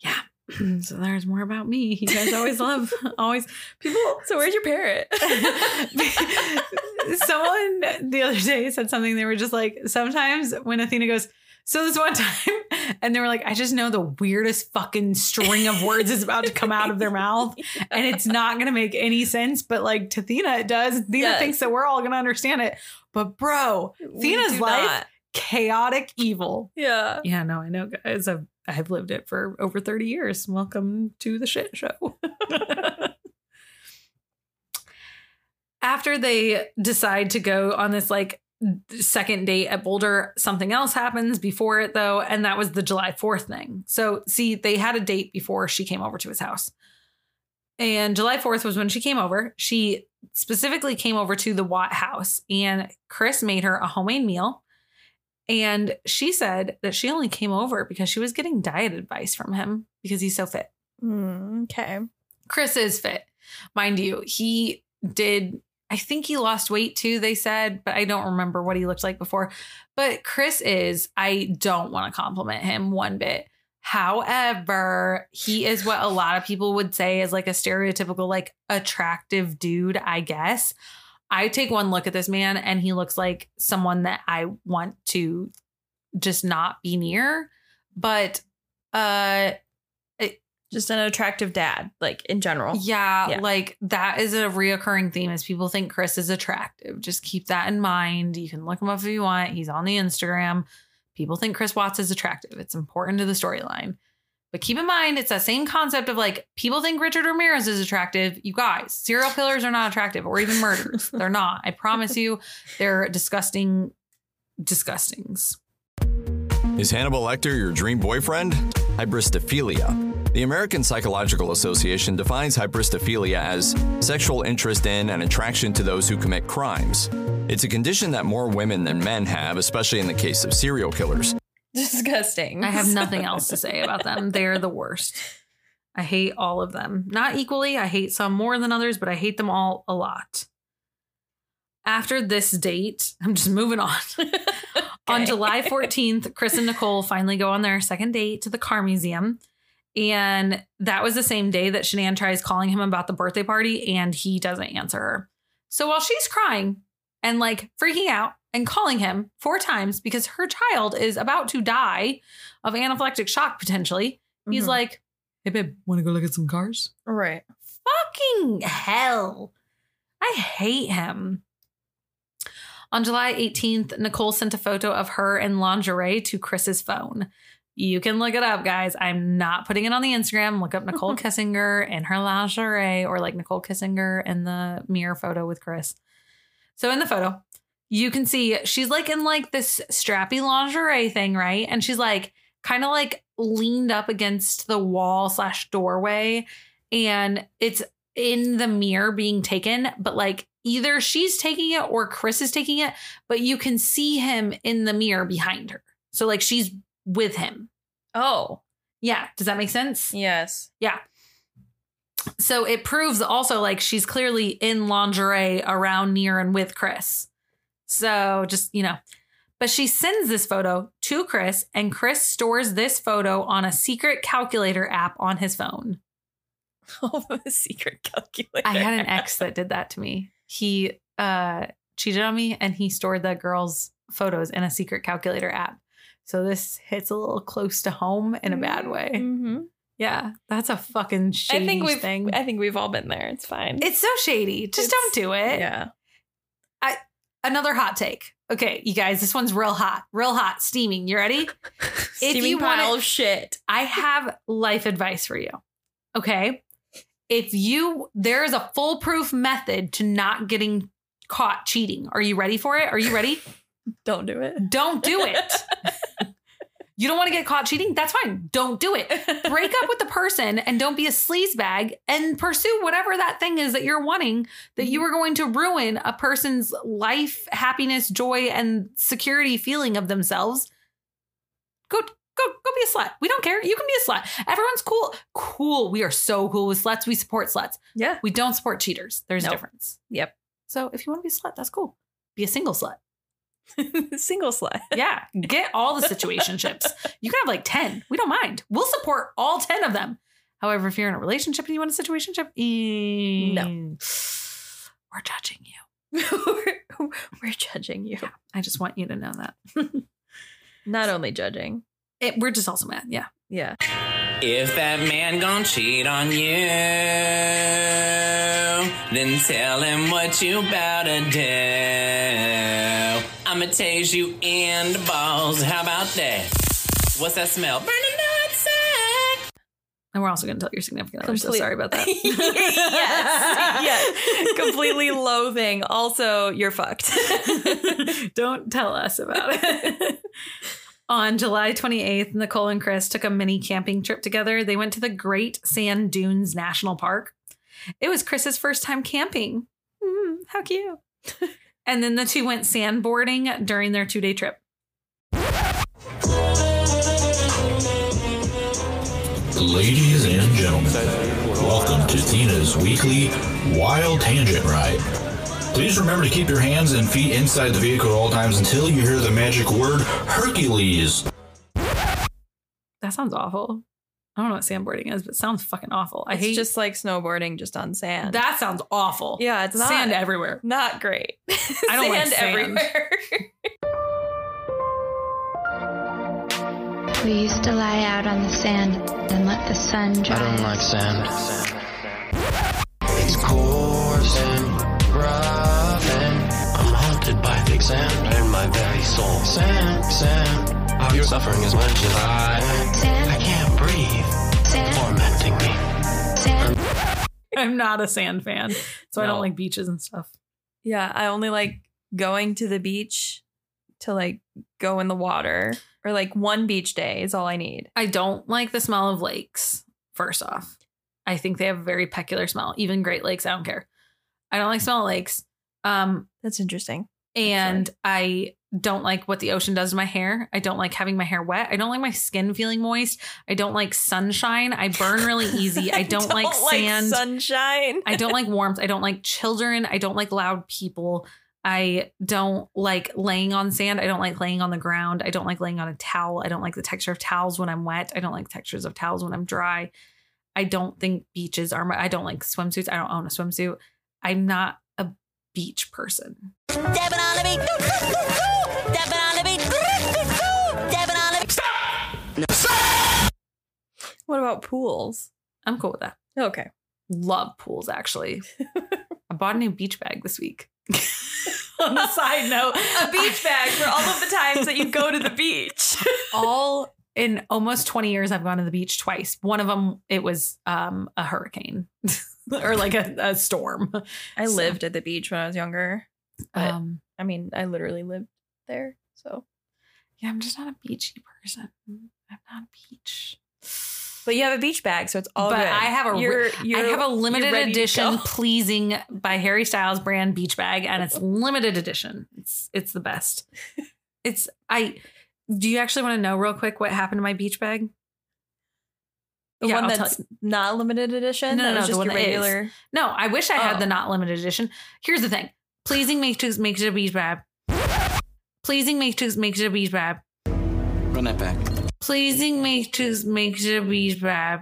yeah. so there's more about me. You guys always love, always people. So where's your parrot? Someone the other day said something. They were just like, sometimes when Athena goes, so this one time, and they were like, I just know the weirdest fucking string of words is about to come out of their mouth, and it's not going to make any sense. But like to Athena, it does. Athena Yes. thinks that we're all going to understand it. But bro, We Athena's life, not. Chaotic evil. Yeah. Yeah, no, I know, guys. I've I've lived it for over 30 years. Welcome to the shit show. After they decide to go on this like second date at Boulder, something else happens before it though, and that was the July 4th thing. So, see, they had a date before she came over to his house. And July 4th was when she came over. She specifically came over to the Watt house, and Chris made her a homemade meal. And she said that she only came over because she was getting diet advice from him because he's so fit. Mm, okay. Chris is fit. Mind you, he did, I think he lost weight too, they said, but I don't remember what he looked like before. But Chris is, I don't want to compliment him one bit. However, he is what a lot of people would say is like a stereotypical, like attractive dude, I guess. I take one look at this man and he looks like someone that I want to just not be near. But uh Just an attractive dad, like in general. yeah, Yeah. like that is a reoccurring theme is people think Chris is attractive. Just keep that in mind. You can look him up if you want. He's on the Instagram. People think Chris Watts is attractive. It's important to the storyline. But keep in mind, it's that same concept of like people think Richard Ramirez is attractive. You guys, serial killers are not attractive or even murderers. They're not. I promise you, they're disgusting, disgustings. Is Hannibal Lecter your dream boyfriend? Hybristophilia. The American Psychological Association defines hybristophilia as sexual interest in and attraction to those who commit crimes. It's a condition that more women than men have, especially in the case of serial killers. Disgusting. I have nothing else to say about them. They're the worst. I hate all of them. Not equally. I hate some more than others, but I hate them all a lot. After this date, I'm just moving on. On July 14th, Chris and Nicole finally go on their second date to the car museum. And that was the same day that Shanann tries calling him about the birthday party and he doesn't answer her. So while she's crying and like freaking out and calling him four times because her child is about to die of anaphylactic shock potentially, he's Mhm. like, Hey, babe, want to go look at some cars? Right. Fucking hell. I hate him. On July 18th, Nicole sent a photo of her in lingerie to Chris's phone. You can look it up, guys. I'm not putting it on the Instagram. Look up Nicole Kessinger in her lingerie or like Nicole Kessinger in the mirror photo with Chris. So in the photo, you can see she's like in like this strappy lingerie thing, right? And she's like kind of like leaned up against the wall slash doorway. And it's in the mirror being taken, but like either she's taking it or Chris is taking it, but you can see him in the mirror behind her. So like she's with him. Oh. Yeah. Does that make sense? Yes. Yeah. So it proves also like she's clearly in lingerie around near and with Chris. So just, you know, but she sends this photo to Chris and Chris stores this photo on a secret calculator app on his phone. Oh, a secret calculator. I had an ex that did that to me. He uh cheated on me and he stored the girl's photos in a secret calculator app. So this hits a little close to home in a bad way. Mm-hmm. Yeah, that's a fucking shady I think we've. thing. I think we've all been there. It's fine. It's so shady. Just It's- don't do it. yeah. I Another hot take. Okay, you guys, this one's real hot, real hot, steaming. You ready? Steaming you pile wanna- of shit. I have life advice for you. Okay. If you, there is a foolproof method to not getting caught cheating. Are you ready for it? Are you ready? Don't do it. Don't do it. you don't want to get caught cheating? That's fine. Don't do it. Break up with the person and don't be a sleazebag and pursue whatever that thing is that you're wanting that you mm-hmm. are going to ruin a person's life, happiness, joy, and security feeling of themselves. Go go go be a slut. We don't care. You can be a slut. Everyone's cool. Cool. We are so cool with sluts. We support sluts. Yeah. We don't support cheaters. There's a difference. Yep. So if you want to be a slut, that's cool. Be a single slut. Single slut. Yeah. Get all the situationships. You can have like 10. We don't mind. We'll support all 10 of them. However, if you're in a relationship and you want a situationship, eh, No. We're judging you. we're, we're judging you. I just want you to know that. Not only judging. It, we're just also mad. Yeah. Yeah. If that man gon' cheat on you, then tell him what you bout to do. I'ma tase you in the balls. How about that? What's that smell? Burning nutsack. And we're also going to tell your significant other. So Complete- sorry about that. yes. yes. Completely loathing. Also, you're fucked. Don't tell us about it. On July 28th, Nicole and Chris took a mini camping trip together. They went to the Great Sand Dunes National Park. It was Chris's first time camping. Mm, how cute. And then the two went sandboarding during their two day trip. Ladies and gentlemen, welcome to Thena's weekly Wild Tangent Ride. Please remember to keep your hands and feet inside the vehicle at all times until you hear the magic word Hercules. That sounds awful. I don't know what sandboarding is, but it sounds fucking awful. I it's hate just like snowboarding just on sand. that. Sounds awful. yeah, it's not sand everywhere. Not great. I don't like sand sand. everywhere. We used to lie out on the sand and let the sun dry. I don't like sand. It's coarse and rough and I'm haunted by thick sand in my very soul. Sand, sand, how you're suffering as much as I. Sand. I can't I'm not a sand fan, so I don't like beaches and stuff. yeah, I only like going to the beach to like go in the water or like one beach day is all I need. I don't like the smell of lakes, first off. I think they have a very peculiar smell. Even Great Lakes, I don't care. I don't like smell of lakes. Um, That's interesting. and I don't like what the ocean does to my hair. I don't like having my hair wet. I don't like my skin feeling moist. I don't like sunshine. I burn really easy. I don't, like sand. sunshine. I don't like warmth. I don't like children. I don't like loud people. I don't like laying on sand. I don't like laying on the ground. I don't like laying on a towel. I don't like the texture of towels when I'm wet. I don't like textures of towels when I'm dry. I don't think beaches are my, I don't like swimsuits. I don't own a swimsuit. I'm not beach person. What about pools? I'm cool with that. Okay. Love pools, actually. I bought a new beach bag this week. on a side note, A beach bag for all of the times that you go to the beach. all in almost 20 years i've gone to the beach twice one of them it was um a hurricane or like a, a storm. I So- lived at the beach when I was younger. But um I mean, I literally lived there. So, yeah i'm just not a beachy person. I'm not a beach. But you have a beach bag, so it's all but good. i have a re- You're- you're- have a limited edition pleasing by harry styles brand beach bag and it's limited edition. It's it's the best. It's i do you actually want to know real quick what happened to my beach bag The Yeah, one I'll that's not limited edition. No, that no, was the just one your that is. regular. No, I wish I had Oh. the not limited edition. Here's the thing. Pleasing makes it makes it a beach bag. Pleasing makes it makes it a beach bag. Run that back. Pleasing makes it makes it a beach bag.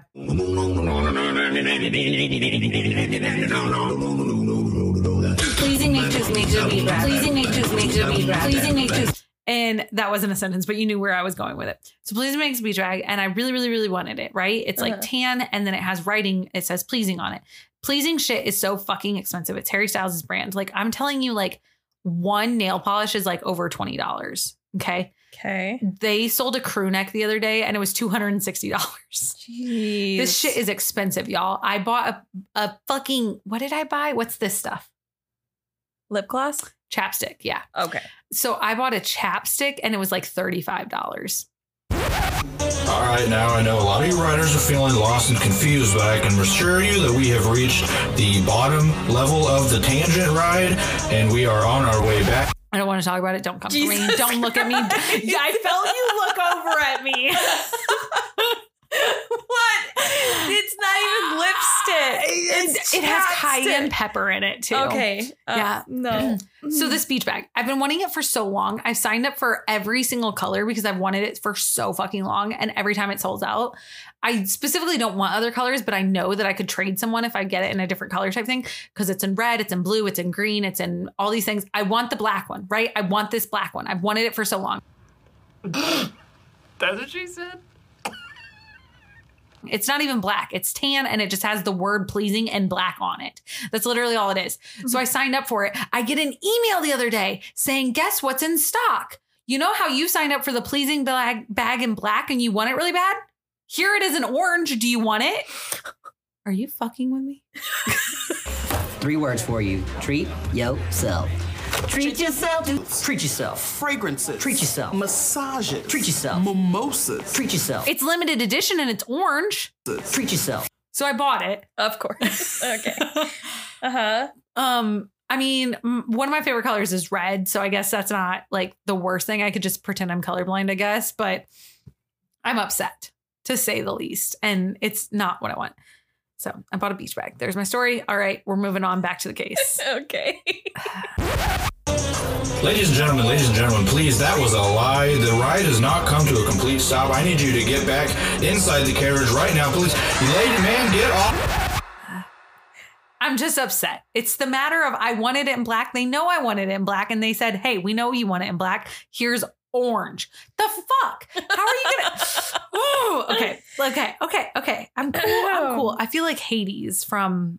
Pleasing makes it makes it a beach bag. Pleasing makes it makes it a beach bag. Pleasing makes it and that wasn't a sentence, but you knew where I was going with it. So pleasing makes a drag. and I really, really, really wanted it. Right? It's like Uh-huh. tan, and then it has writing. It says pleasing on it. Pleasing shit is so fucking expensive. It's Harry Styles' brand. Like I'm telling you, like one nail polish is like over twenty dollars. Okay. Okay. They sold a crew neck the other day, and it was two hundred and sixty dollars. Jeez. This shit is expensive, y'all. I bought a, a fucking what did I buy? What's this stuff? lip gloss. Chapstick, yeah. Okay. So I bought a chapstick and it was like $35. All right, now I know a lot of you riders are feeling lost and confused, but I can assure you that we have reached the bottom level of the tangent ride and we are on our way back. I don't want to talk about it. Don't come to me. Don't look at me. Yeah, I felt you look over at me. what? It's not even lipstick. It's it has cayenne pepper in it too. Okay. Uh, yeah. No. So this beach bag, I've been wanting it for so long. I've signed up for every single color because I've wanted it for so fucking long. And every time it sells out, I specifically don't want other colors, but I know that I could trade someone if I get it in a different color type thing because it's in red, it's in blue, it's in green, it's in all these things. I want the black one, right? I want this black one. I've wanted it for so long. That's what she said. It's not even black. It's tan and it just has the word pleasing and black on it. That's literally all it is. So mm-hmm. I signed up for it. I get an email the other day saying, guess what's in stock? You know how you signed up for the pleasing bag, bag in black and you want it really bad? Here it is in orange. Do you want it? Are you fucking with me? Three words for you. Treat yourself. Treat yourself. Treat yourself. Fragrances. Treat yourself. Massages. Treat yourself. Mimosas. Treat yourself. It's limited edition and it's orange. Treat yourself. So I bought it. Of course. Okay. uh huh. Um, I mean, m- one of my favorite colors is red, so I guess that's not like the worst thing. I could just pretend I'm colorblind, I guess, but I'm upset to say the least, and it's not what I want. So I bought a beach bag. There's my story. All right, we're moving on back to the case. okay. Ladies and gentlemen, ladies and gentlemen, please, that was a lie. The ride has not come to a complete stop. I need you to get back inside the carriage right now, please. Lady man, get off. I'm just upset. It's the matter of I wanted it in black. They know I wanted it in black, and they said, "Hey, we know you want it in black. Here's orange." The fuck? How are you gonna? Ooh, okay, okay, okay, okay. I'm cool. I'm cool. I feel like Hades from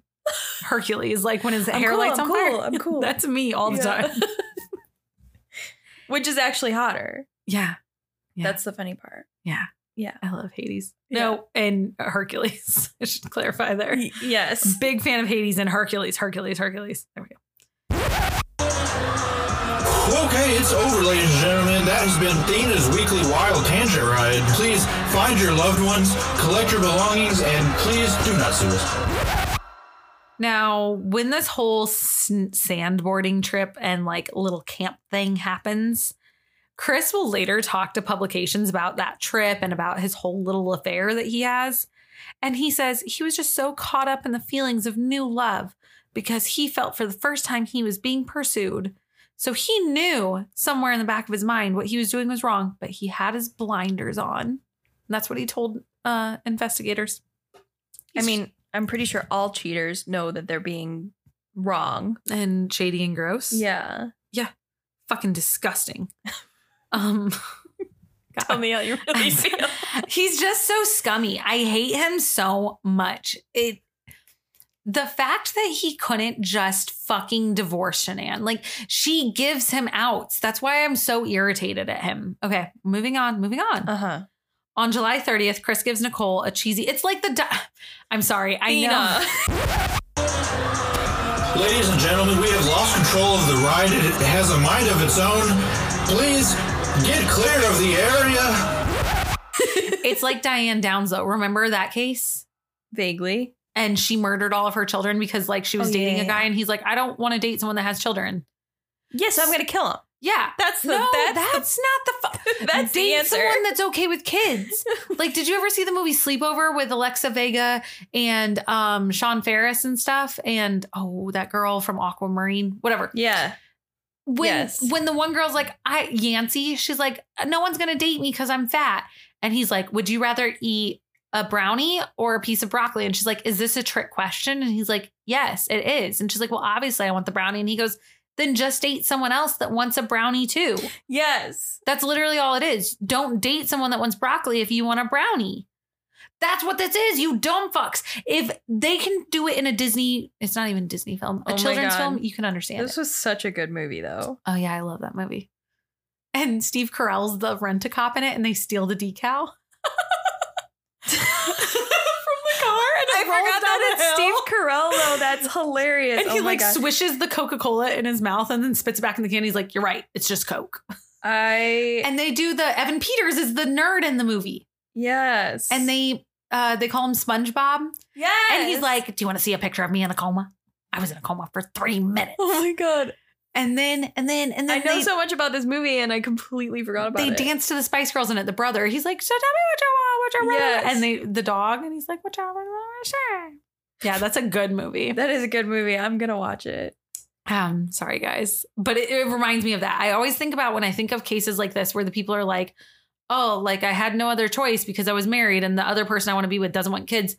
Hercules, like when his I'm hair cool, lights I'm on cool, fire. I'm cool. That's me all the Yeah. time. Which is actually hotter. Yeah. Yeah. That's the funny part. Yeah. Yeah. I love Hades. Yeah. No, and Hercules. I should clarify there. Y- yes. Big fan of Hades and Hercules. Hercules. Hercules. There we go. Okay, it's over, ladies and gentlemen. That has been Thena's weekly wild tangent ride. Please find your loved ones, collect your belongings, and please do not sue us. Now, when this whole sandboarding trip and like little camp thing happens, Chris will later talk to publications about that trip and about his whole little affair that he has. And he says he was just so caught up in the feelings of new love because he felt for the first time he was being pursued. So he knew somewhere in the back of his mind what he was doing was wrong, but he had his blinders on. And that's what he told uh, investigators. I mean, I'm pretty sure all cheaters know that they're being wrong. and shady and gross. Yeah. Yeah. Fucking disgusting. um Tell me how you really feel. he's just so scummy. I hate him so much. It the fact that he couldn't just fucking divorce Shanann, like she gives him outs. That's why I'm so irritated at him. Okay, moving on, moving on. Uh huh. On July 30th, Chris gives Nicole a cheesy. It's like the. Di- I'm sorry. I know. Ladies and gentlemen, we have lost control of the ride. It has a mind of its own. Please get clear of the area. it's like Diane Downs, though. Remember that case? Vaguely. And she murdered all of her children because, like, she was Oh, dating yeah, a guy, yeah. and he's like, I don't want to date someone that has children. Yes, I'm gonna kill him. Yeah, That's the no, that's, that's, not the. Fu- That's the date answer. someone that's okay with kids. like, did you ever see the movie Sleepover with Alexa Vega and um Sean Faris and stuff? And oh, that girl from Aquamarine, whatever. yeah. when Yes. when the one girl's like I Yancy, she's like no one's gonna date me because I'm fat, and he's like, would you rather eat a brownie or a piece of broccoli? And she's like, is this a trick question? And he's like, yes, it is. And she's like, well, obviously I want the brownie. And he goes, then just date someone else that wants a brownie too. Yes. That's literally all it is. Don't date someone that wants broccoli if you want a brownie. That's what this is, you dumb fucks. If they can do it in a Disney, it's not even a Disney film, a Oh children's film, you can understand. This it. was such a good movie, though. Oh yeah, I love that movie. And Steve Carell's the rent a cop in it, and they steal the decal the car. And I forgot that it's. Steve Carell though. That's hilarious. And oh he like God. swishes the Coca Cola in his mouth and then spits it back in the can. He's like, "You're right, it's just Coke." I And they do the Evan Peters is the nerd in the movie, yes, and they uh they call him SpongeBob, yes, and he's like, "Do you want to see a picture of me in a coma? I was in a coma for three minutes." oh my god. And then and then and then I know they, so much about this movie and I completely forgot about they it. They dance to the Spice Girls in it. The brother, he's like, "So tell me what you want, what you want," Yes. and they the dog, and he's like, "What you want, what you want?" Yeah, that's a good movie. That is a good movie. I'm gonna watch it. Um, sorry guys, but it, it reminds me of that. I always think about when I think of cases like this where the people are like, "Oh, like I had no other choice because I was married and the other person I want to be with doesn't want kids."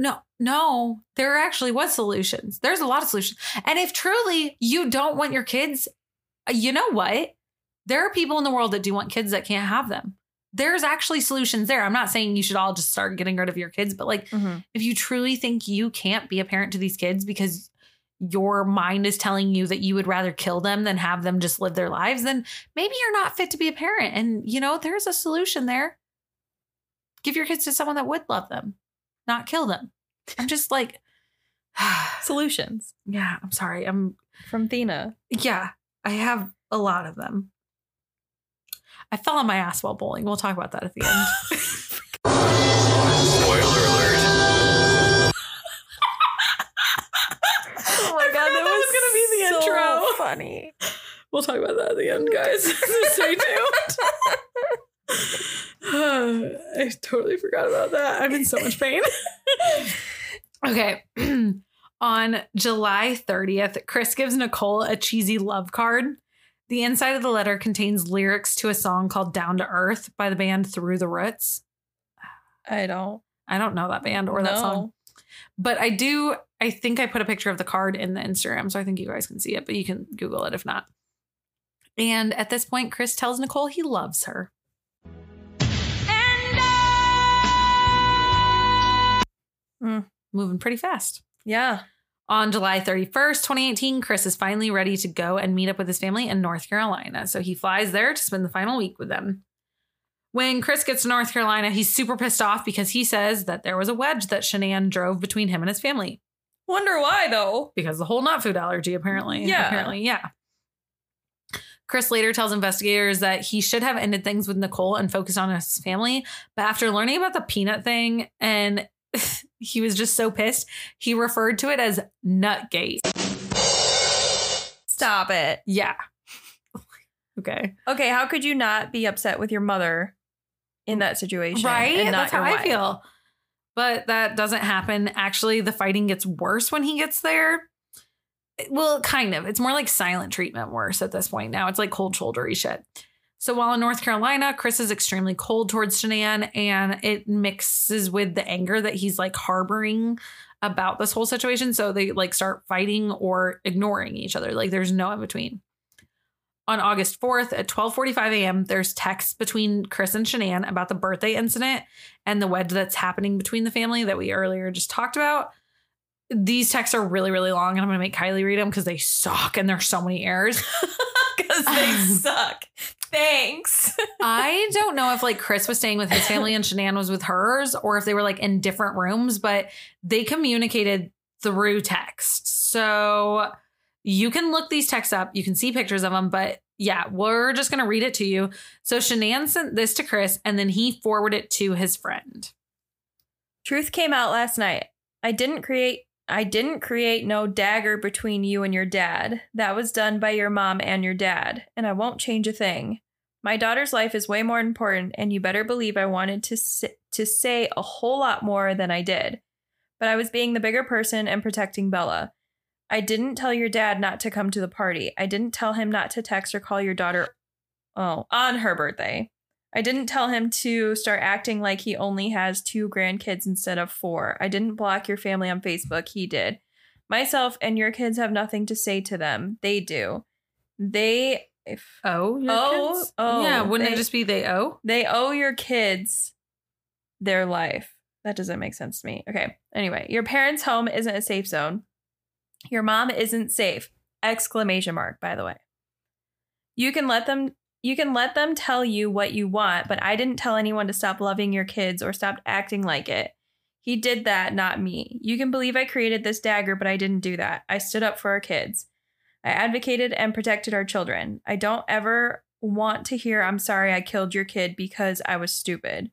No, no, there actually was solutions. There's a lot of solutions. And if truly you don't want your kids, uh, you know what? There are people in the world that do want kids that can't have them. There's actually solutions there. I'm not saying you should all just start getting rid of your kids, but like if you truly think you can't be a parent to these kids because your mind is telling you that you would rather kill them than have them just live their lives, then maybe you're not fit to be a parent. And, you know, there's a solution there. Give your kids to someone that would love them, not kill them. I'm just like, Solutions yeah, I'm sorry. I'm, from Thena. yeah, I have a lot of them. I fell on my ass while bowling. We'll talk about that at the end. Spoiler alert. Oh my god, that, that was gonna be the so intro. Funny. We'll talk about that at the end, guys. Stay tuned. I totally forgot about that. I'm in so much pain. okay. On July 30th, Chris gives Nicole a cheesy love card. The inside of the letter contains lyrics to a song called Down to Earth by the band Through the Roots. I don't. I don't know that band or that song. But I do, I think I put a picture of the card in the Instagram, so I think you guys can see it, but you can Google it if not. And at this point, Chris tells Nicole he loves her. Mm. Moving pretty fast. Yeah. On July 31st, 2018, Chris is finally ready to go and meet up with his family in North Carolina. So he flies there to spend the final week with them. When Chris gets to North Carolina, he's super pissed off because he says that there was a wedge that Shanann drove between him and his family. Wonder why though. Because the whole nut food allergy, apparently. Yeah. Apparently, yeah. Chris later tells investigators that he should have ended things with Nicole and focused on his family. But after learning about the peanut thing and he was just so pissed, he referred to it as Nutgate. Stop it. Yeah. okay. Okay, how could you not be upset with your mother in that situation? Right? and not That's how your I feel. But that doesn't happen. Actually, the fighting gets worse when he gets there. Well, kind of. It's more like silent treatment worse at this point now. It's like cold shouldery shit. So while in North Carolina, Chris is extremely cold towards Shanann and it mixes with the anger that he's like harboring about this whole situation. So they like start fighting or ignoring each other. Like there's no in between. On August 4th at 12:45 a.m., there's texts between Chris and Shanann about the birthday incident and the wedge that's happening between the family that we earlier just talked about. These texts are really, really long, and I'm gonna make Kylee read them because they suck and there's so many errors. Because they suck. Thanks. I don't know if like Chris was staying with his family and Shanann was with hers, or if they were like in different rooms, but they communicated through text. So you can look these texts up, you can see pictures of them, but yeah, we're just gonna read it to you. So Shanann sent this to Chris, and then he forwarded it to his friend. Truth came out last night. I didn't create I didn't create no dagger between you and your dad. That was done by your mom and your dad, and I won't change a thing. My daughter's life is way more important, and you better believe I wanted to s- to say a whole lot more than I did. But I was being the bigger person and protecting Bella. I didn't tell your dad not to come to the party. I didn't tell him not to text or call your daughter oh, on her birthday. I didn't tell him to start acting like he only has two grandkids instead of four. I didn't block your family on Facebook. He did. Myself and your kids have nothing to say to them. They do. They if Oh, your oh, kids? oh yeah, wouldn't they- it just be they owe? they owe your kids their life. That doesn't make sense to me. Okay. Anyway, your parents' home isn't a safe zone. Your mom isn't safe. Exclamation mark, by the way. You can let them you can let them tell you what you want, but I didn't tell anyone to stop loving your kids or stop acting like it. He did that, not me. You can believe I created this dagger, but I didn't do that. I stood up for our kids. I advocated and protected our children. I don't ever want to hear, I'm sorry I killed your kid because I was stupid.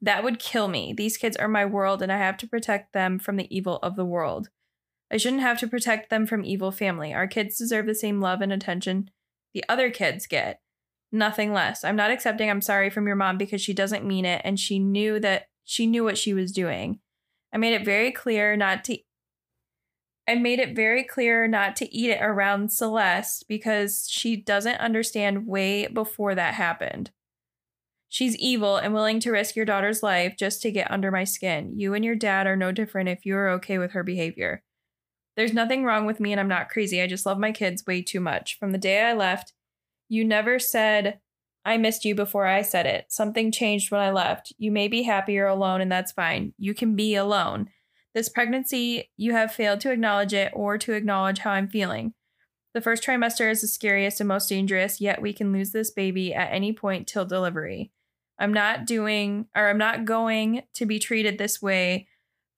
That would kill me. These kids are my world, and I have to protect them from the evil of the world. I shouldn't have to protect them from evil family. Our kids deserve the same love and attention the other kids get. Nothing less. I'm not accepting I'm sorry from your mom because she doesn't mean it and she knew that she knew what she was doing. I made it very clear not to I made it very clear not to eat it around Celeste because she doesn't understand way before that happened. She's evil and willing to risk your daughter's life just to get under my skin. You and your dad are no different if you are okay with her behavior. There's nothing wrong with me and I'm not crazy. I just love my kids way too much. From the day I left, you never said, I missed you before I said it. Something changed when I left. You may be happier alone, and that's fine. You can be alone. This pregnancy, you have failed to acknowledge it or to acknowledge how I'm feeling. The first trimester is the scariest and most dangerous, yet we can lose this baby at any point till delivery. I'm not doing, or I'm not going to be treated this way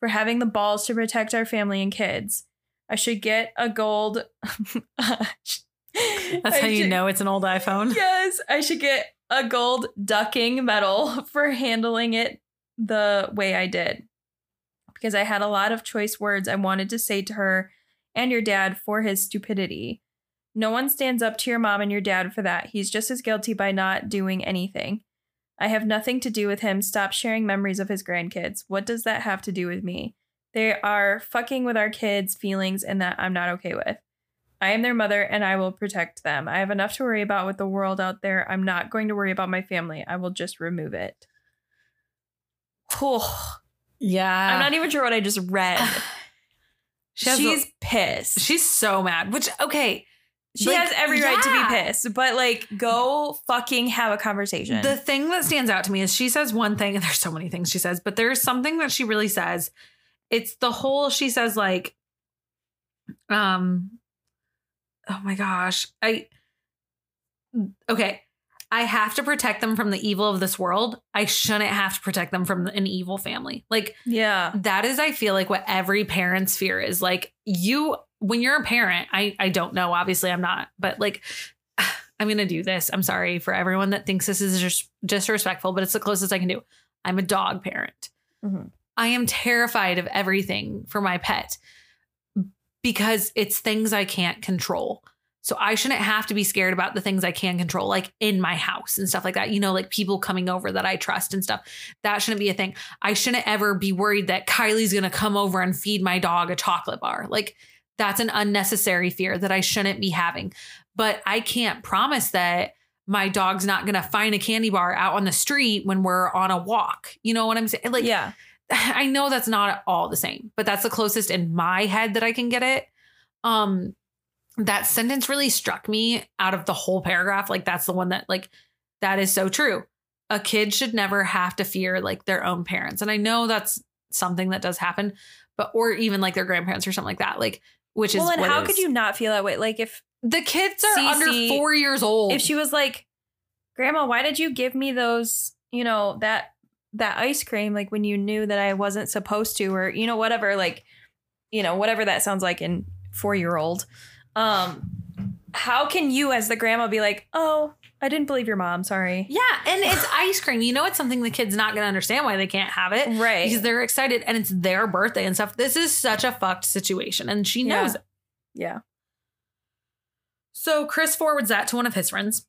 for having the balls to protect our family and kids. I should get a gold. Uh, That's I how you should- know it's an old iPhone. Yes, I should get a gold ducking medal for handling it the way I did. Because I had a lot of choice words I wanted to say to her and your dad for his stupidity. No one stands up to your mom and your dad for that. He's just as guilty by not doing anything. I have nothing to do with him. Stop sharing memories of his grandkids. What does that have to do with me? They are fucking with our kids' feelings, and that I'm not okay with. I am their mother and I will protect them. I have enough to worry about with the world out there. I'm not going to worry about my family. I will just remove it. Oh, Yeah. I'm not even sure what I just read. She She's a- pissed. She's so mad. Which okay. She like, has every right to be pissed, but like, go fucking have a conversation. The thing that stands out to me is she says one thing, and there's so many things she says, but there's something that she really says. It's the whole she says, like, um, oh my gosh. I okay. I have to protect them from the evil of this world. I shouldn't have to protect them from an evil family. Like, yeah, that is, I feel like, what every parent's fear is. Like, you, when you're a parent, I, I don't know. Obviously, I'm not, but like, I'm going to do this. I'm sorry for everyone that thinks this is just disrespectful, but it's the closest I can do. I'm a dog parent. Mhm. I am terrified of everything for my pet because it's things I can't control. So I shouldn't have to be scared about the things I can control, like in my house and stuff like that. You know, like people coming over that I trust and stuff. That shouldn't be a thing. I shouldn't ever be worried that Kylee's going to come over and feed my dog a chocolate bar. Like that's an unnecessary fear that I shouldn't be having. But I can't promise that my dog's not going to find a candy bar out on the street when we're on a walk. You know what I'm saying? Like, yeah. I know that's not all the same, but that's the closest in my head that I can get it. Um, that sentence really struck me out of the whole paragraph. Like that's the one that like that is so true. A kid should never have to fear like their own parents. And I know that's something that does happen, but or even like their grandparents or something like that. Like which is well, and how is- could you not feel that way? Like if the kids are Cece- under four years old. if she was like, "Grandma, why did you give me those? You know that that ice cream? Like when you knew that I wasn't supposed to, or you know whatever, like you know whatever that sounds like in four year old." Um, how can you, as the grandma, be like, "Oh, I didn't believe your mom. Sorry." Yeah, and it's ice cream. You know, it's something the kid's not going to understand why they can't have it, Right. Because they're excited and it's their birthday and stuff. This is such a fucked situation, and she knows Yeah. it. Yeah. So Chris forwards that to one of his friends.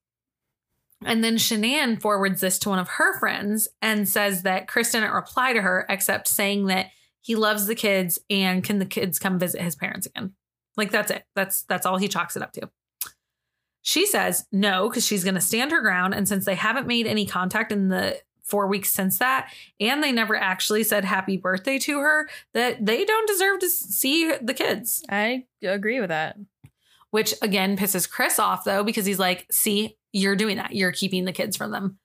And then Shanann forwards this to one of her friends and says that Chris didn't reply to her except saying that he loves the kids and can the kids come visit his parents again. Like that's it. That's that's all he chalks it up to. She says no because she's going to stand her ground and since they haven't made any contact in the 4 weeks since that and they never actually said happy birthday to her that they don't deserve to see the kids. I agree with that. Which again pisses Chris off though, because he's like, see, you're doing that. You're keeping the kids from them.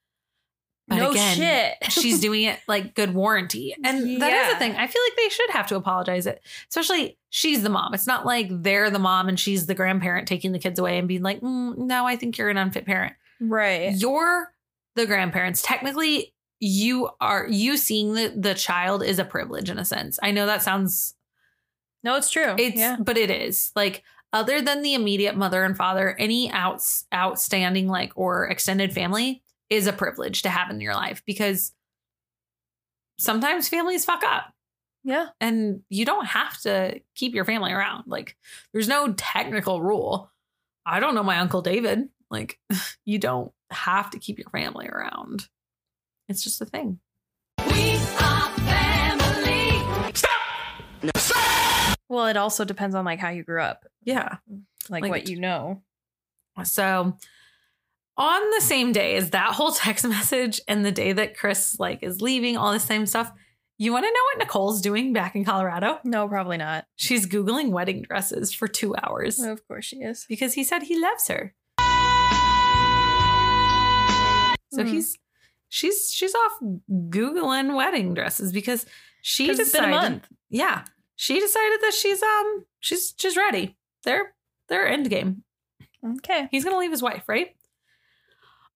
But No again, shit. she's doing it like good warranty. And that is Yeah. the thing. I feel like they should have to apologize it. Especially she's the mom. It's not like they're the mom and she's the grandparent taking the kids away and being like, mm, no, I think you're an unfit parent. Right. You're the grandparents. Technically, you are you seeing the the child is a privilege in a sense. I know that sounds No, it's true. it's yeah. but it is. Like other than the immediate mother and father, any outs outstanding like or extended family is a privilege to have in your life because sometimes families fuck up Yeah. and you don't have to keep your family around. Like there's no technical rule. I don't know my uncle David. Like you don't have to keep your family around. It's just a thing. Well, it also depends on like how you grew up, Yeah. like, Like- what you know. So on the same day as that whole text message and the day that Chris like is leaving, all the same stuff. You want to know what Nicole's doing back in Colorado? No, probably not. She's Googling wedding dresses for two hours Of course she is. because he said he loves her. So Hmm. he's she's she's off Googling wedding dresses because she 'Cause it's been decided. a month. Yeah. She decided that she's um she's she's ready. They're they're end game. Okay. He's going to leave his wife, right?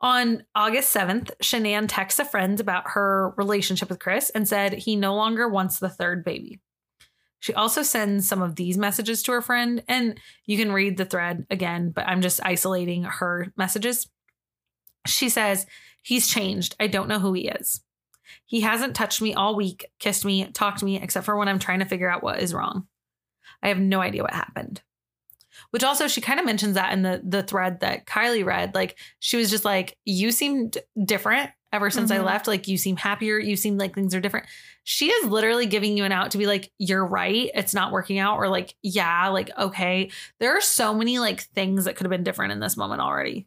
On August 7th, Shanann texts a friend about her relationship with Chris and said he no longer wants the third baby. She also sends some of these messages to her friend, and you can read the thread again, but I'm just isolating her messages. She says, He's changed. I don't know who he is. He hasn't touched me all week, kissed me, talked to me, except for when I'm trying to figure out what is wrong. I have no idea what happened which also she kind of mentions that in the the thread that Kylee read. Like she was just like, "You seemed different ever since I Mhm. left. Like you seem happier. You seem like things are different." She is literally giving you an out to be like, "You're right. It's not working out," or like, "Yeah, like okay." There are so many like things that could have been different in this moment already.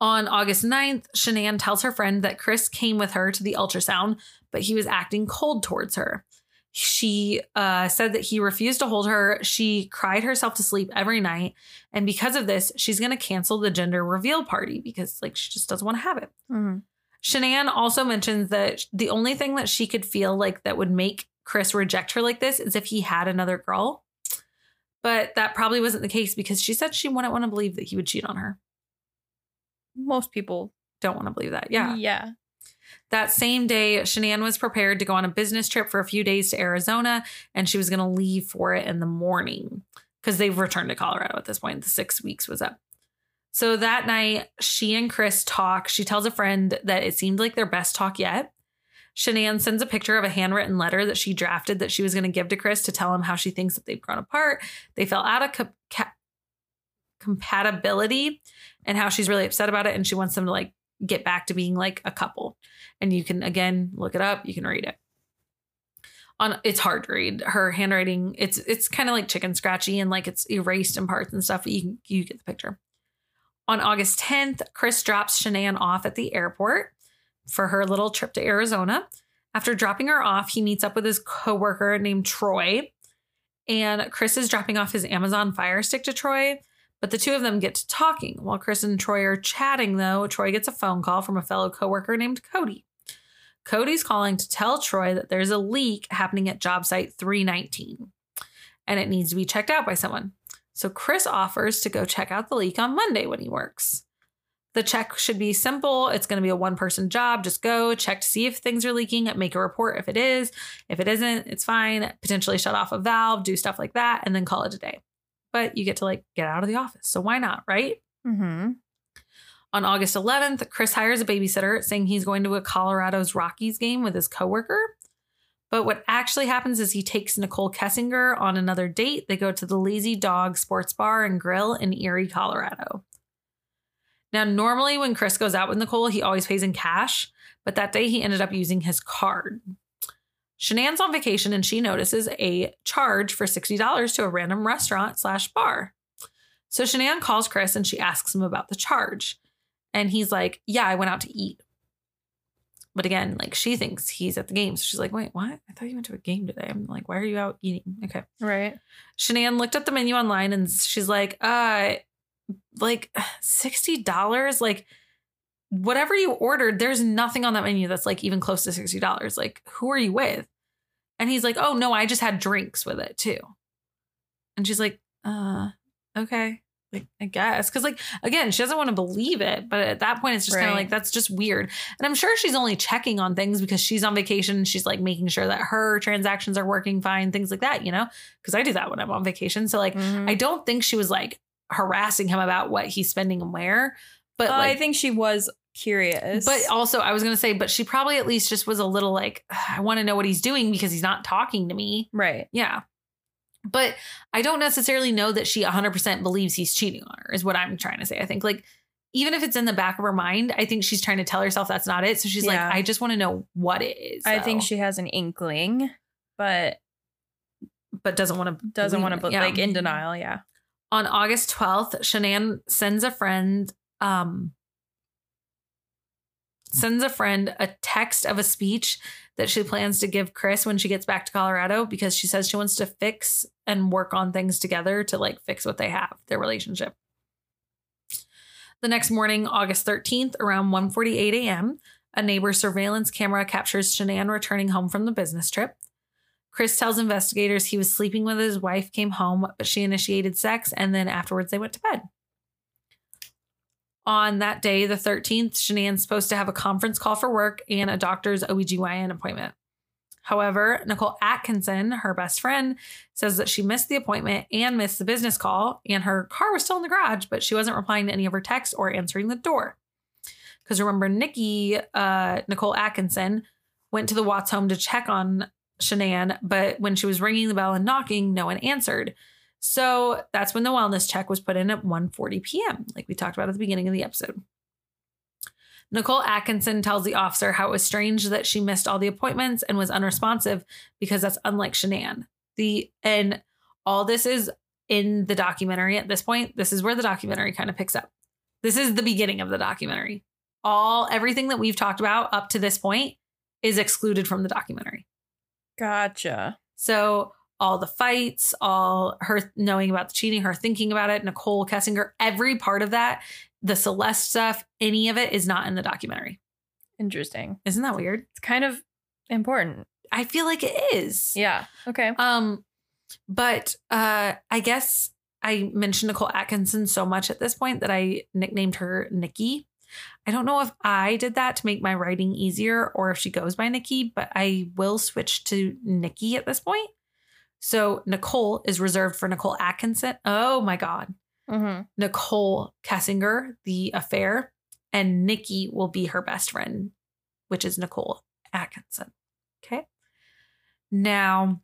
On August 9th, Shanann tells her friend that Chris came with her to the ultrasound, but he was acting cold towards her. She uh, said that he refused to hold her. She cried herself to sleep every night. And because of this, she's going to cancel the gender reveal party because, like, she just doesn't want to have it. Mhm. Shanann also mentions that the only thing that she could feel like that would make Chris reject her like this is if he had another girl. But that probably wasn't the case because she said she wouldn't want to believe that he would cheat on her. Most people Don't want to believe that. Yeah. Yeah. That same day, Shanann was prepared to go on a business trip for a few days to Arizona, and she was going to leave for it in the morning because they've returned to Colorado at this point. The six weeks was up. So that night, she and Chris talk. She tells a friend that it seemed like their best talk yet. Shanann sends a picture of a handwritten letter that she drafted that she was going to give to Chris to tell him how she thinks that they've grown apart. They fell out of co- ca- compatibility and how she's really upset about it. And she wants them to like get back to being like a couple. And you can again look it up, you can read it. On it's hard to read. Her handwriting, it's it's kind of like chicken scratchy and like it's erased in parts and stuff, but you you get the picture. On August 10th, Chris drops Shanann off at the airport for her little trip to Arizona. After dropping her off, he meets up with his coworker named Troy. And Chris is dropping off his Amazon Fire Stick to Troy. But the two of them get to talking. While Chris and Troy are chatting, though, Troy gets a phone call from a fellow coworker named Cody. Cody's calling to tell Troy that there's a leak happening at job site 319 and it needs to be checked out by someone. So Chris offers to go check out the leak on Monday when he works. The check should be simple. It's going to be a one person job. Just go check to see if things are leaking, make a report if it is. If it isn't, it's fine. Potentially shut off a valve, do stuff like that, and then call it a day but you get to like get out of the office. So why not, right? Mm-hmm. On August 11th, Chris hires a babysitter saying he's going to a Colorado's Rockies game with his coworker. But what actually happens is he takes Nicole Kessinger on another date. They go to the Lazy Dog Sports Bar and Grill in Erie, Colorado. Now, normally when Chris goes out with Nicole, he always pays in cash, but that day he ended up using his card. Shanann's on vacation and she notices a charge for $60 to a random restaurant slash bar. So Shanann calls Chris and she asks him about the charge. And he's like, Yeah, I went out to eat. But again, like she thinks he's at the game. So she's like, Wait, what? I thought you went to a game today. I'm like, Why are you out eating? Okay. Right. Shanann looked at the menu online and she's like, uh, like $60? Like, whatever you ordered, there's nothing on that menu that's like even close to $60. Like, who are you with? And he's like, oh no, I just had drinks with it too. And she's like, uh, okay. Like, I guess. Cause like again, she doesn't want to believe it. But at that point, it's just kind of like that's just weird. And I'm sure she's only checking on things because she's on vacation. She's like making sure that her transactions are working fine, things like that, you know? Because I do that when I'm on vacation. So like Mm-hmm. I don't think she was like harassing him about what he's spending and where. But Uh, like I think she was curious. but also, I was going to say, but she probably at least just was a little like, I want to know what he's doing because he's not talking to me. right. Yeah. But I don't necessarily know that she 100% believes he's cheating on her, is what I'm trying to say. I think, like, even if it's in the back of her mind, I think she's trying to tell herself that's not it. So she's Yeah. like, I just want to know what it is. I think she has an inkling, but but doesn't want to, doesn't want to, but like in denial. Yeah. on August 12th, Shanann sends a friend um sends a friend a text of a speech that she plans to give Chris when she gets back to Colorado because she says she wants to fix and work on things together to like fix what they have, their relationship. The next morning, August 13th, around 1:48 a.m., a neighbor's surveillance camera captures Shanann returning home from the business trip. Chris tells investigators he was sleeping with his wife, came home, but she initiated sex, and then afterwards they went to bed. On that day, the 13th, Shanann's supposed to have a conference call for work and a doctor's OBGYN appointment. However, Nicole Atkinson, her best friend, says that she missed the appointment and missed the business call, and her car was still in the garage, but she wasn't replying to any of her texts or answering the door. Because remember, Nikki, uh, Nicole Atkinson, went to the Watts home to check on Shanann, but when she was ringing the bell and knocking, no one answered. So that's when the wellness check was put in at 1:40 p.m., like we talked about at the beginning of the episode. Nicole Atkinson tells the officer how it was strange that she missed all the appointments and was unresponsive because that's unlike Shanann. The and all this is in the documentary at this point. This is where the documentary kind of picks up. This is the beginning of the documentary. All everything that we've talked about up to this point is excluded from the documentary. Gotcha. So all the fights, all her knowing about the cheating, her thinking about it, Nicole Kessinger, every part of that, the Celeste stuff, any of it is not in the documentary. Interesting. Isn't that weird? It's kind of important. I feel like it is. Yeah. Okay. Um, but uh I guess I mentioned Nicole Atkinson so much at this point that I nicknamed her Nikki. I don't know if I did that to make my writing easier or if she goes by Nikki, but I will switch to Nikki at this point. So Nicole is reserved for Nicole Atkinson. Oh my God. Mm-hmm. Nicole Kessinger, the affair, and Nikki will be her best friend, which is Nicole Atkinson. Okay. Now,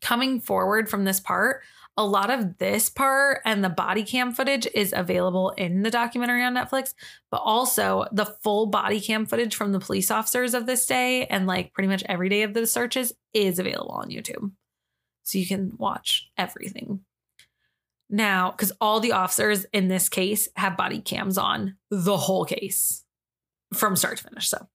coming forward from this part, a lot of this part and the body cam footage is available in the documentary on Netflix, but also the full body cam footage from the police officers of this day and like pretty much every day of the searches is available on YouTube. So you can watch everything. Now, because all the officers in this case have body cams on the whole case from start to finish. So,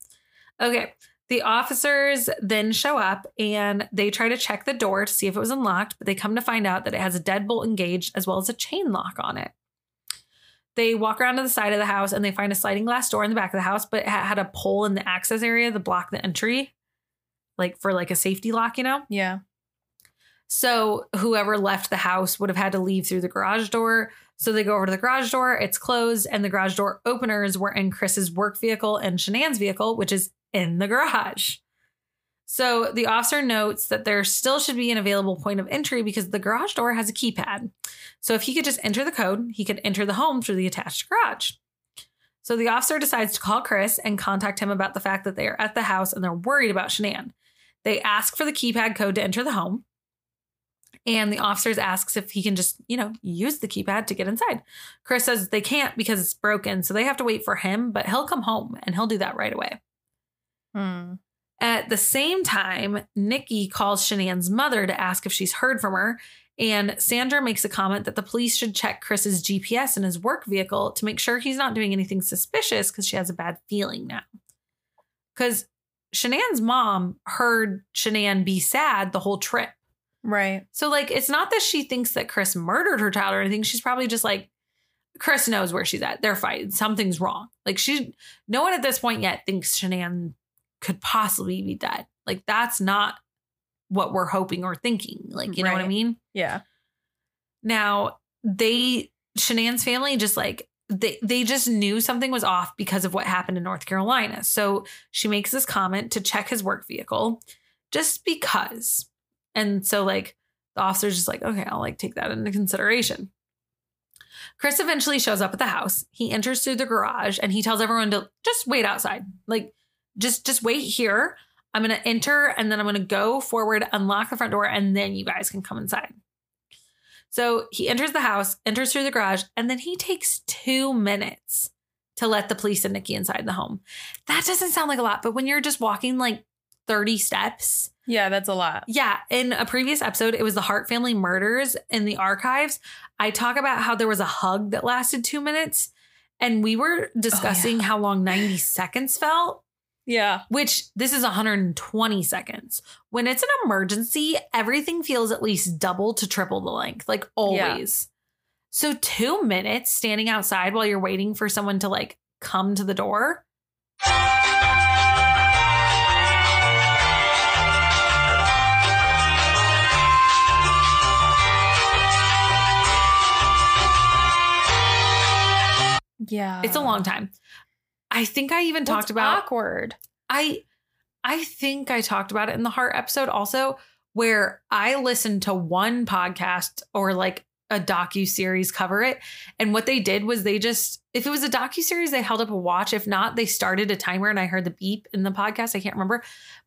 okay. The officers then show up and they try to check the door to see if it was unlocked, but they come to find out that it has a deadbolt engaged as well as a chain lock on it. They walk around to the side of the house and they find a sliding glass door in the back of the house, but it had a pole in the access area to block the entry, like for like a safety lock, you know? Yeah. So whoever left the house would have had to leave through the garage door. So they go over to the garage door, it's closed, and the garage door openers were in Chris's work vehicle and Shanann's vehicle, which is in the garage. So the officer notes that there still should be an available point of entry because the garage door has a keypad. So if he could just enter the code, he could enter the home through the attached garage. So the officer decides to call Chris and contact him about the fact that they are at the house and they're worried about Shanann. They ask for the keypad code to enter the home. And the officers asks if he can just, you know, use the keypad to get inside. Chris says they can't because it's broken, so they have to wait for him, but he'll come home and he'll do that right away. Hmm. At the same time, Nikki calls Shanann's mother to ask if she's heard from her, and Sandra makes a comment that the police should check Chris's GPS in his work vehicle to make sure he's not doing anything suspicious because she has a bad feeling now. Because Shanann's mom heard Shanann be sad the whole trip. Right. So, like, it's not that she thinks that Chris murdered her child or anything. She's probably just like, Chris knows where she's at. They're fighting. Something's wrong. Like, she, no one at this point yet thinks Shanann could possibly be dead. Like, that's not what we're hoping or thinking. Like, you know what I mean? Yeah. Now, they Shanann's family just like they they just knew something was off because of what happened in North Carolina. So she makes this comment to check his work vehicle just because. And so like the officer's just like, okay, I'll like take that into consideration. Chris eventually shows up at the house. He enters through the garage and he tells everyone to just wait outside. Like just just wait here. I'm to enter and then I'm to go forward, unlock the front door and then you guys can come inside. So he enters the house, enters through the garage, and then he takes two minutes to let the police and Nikki inside the home. That doesn't sound like a lot, but when you're just walking like 30 steps. Yeah, that's a lot. Yeah. In a previous episode, it was the Hart family murders in the archives. I talk about how there was a hug that lasted two minutes, and we were oh, discussing how long 90 seconds felt. Yeah. Which this is 120 seconds. When it's an emergency, everything feels at least double to triple the length, like always. So, two minutes standing outside while you're waiting for someone to like come to the door. Yeah. It's a long time. I think I even Well, talked about awkward. I I think I talked about it in the Hart episode also where I listened to one podcast or like a docu series cover it and what they did was they just if it was a docu series they held up a watch if not they started a timer and I heard the beep in the podcast I can't remember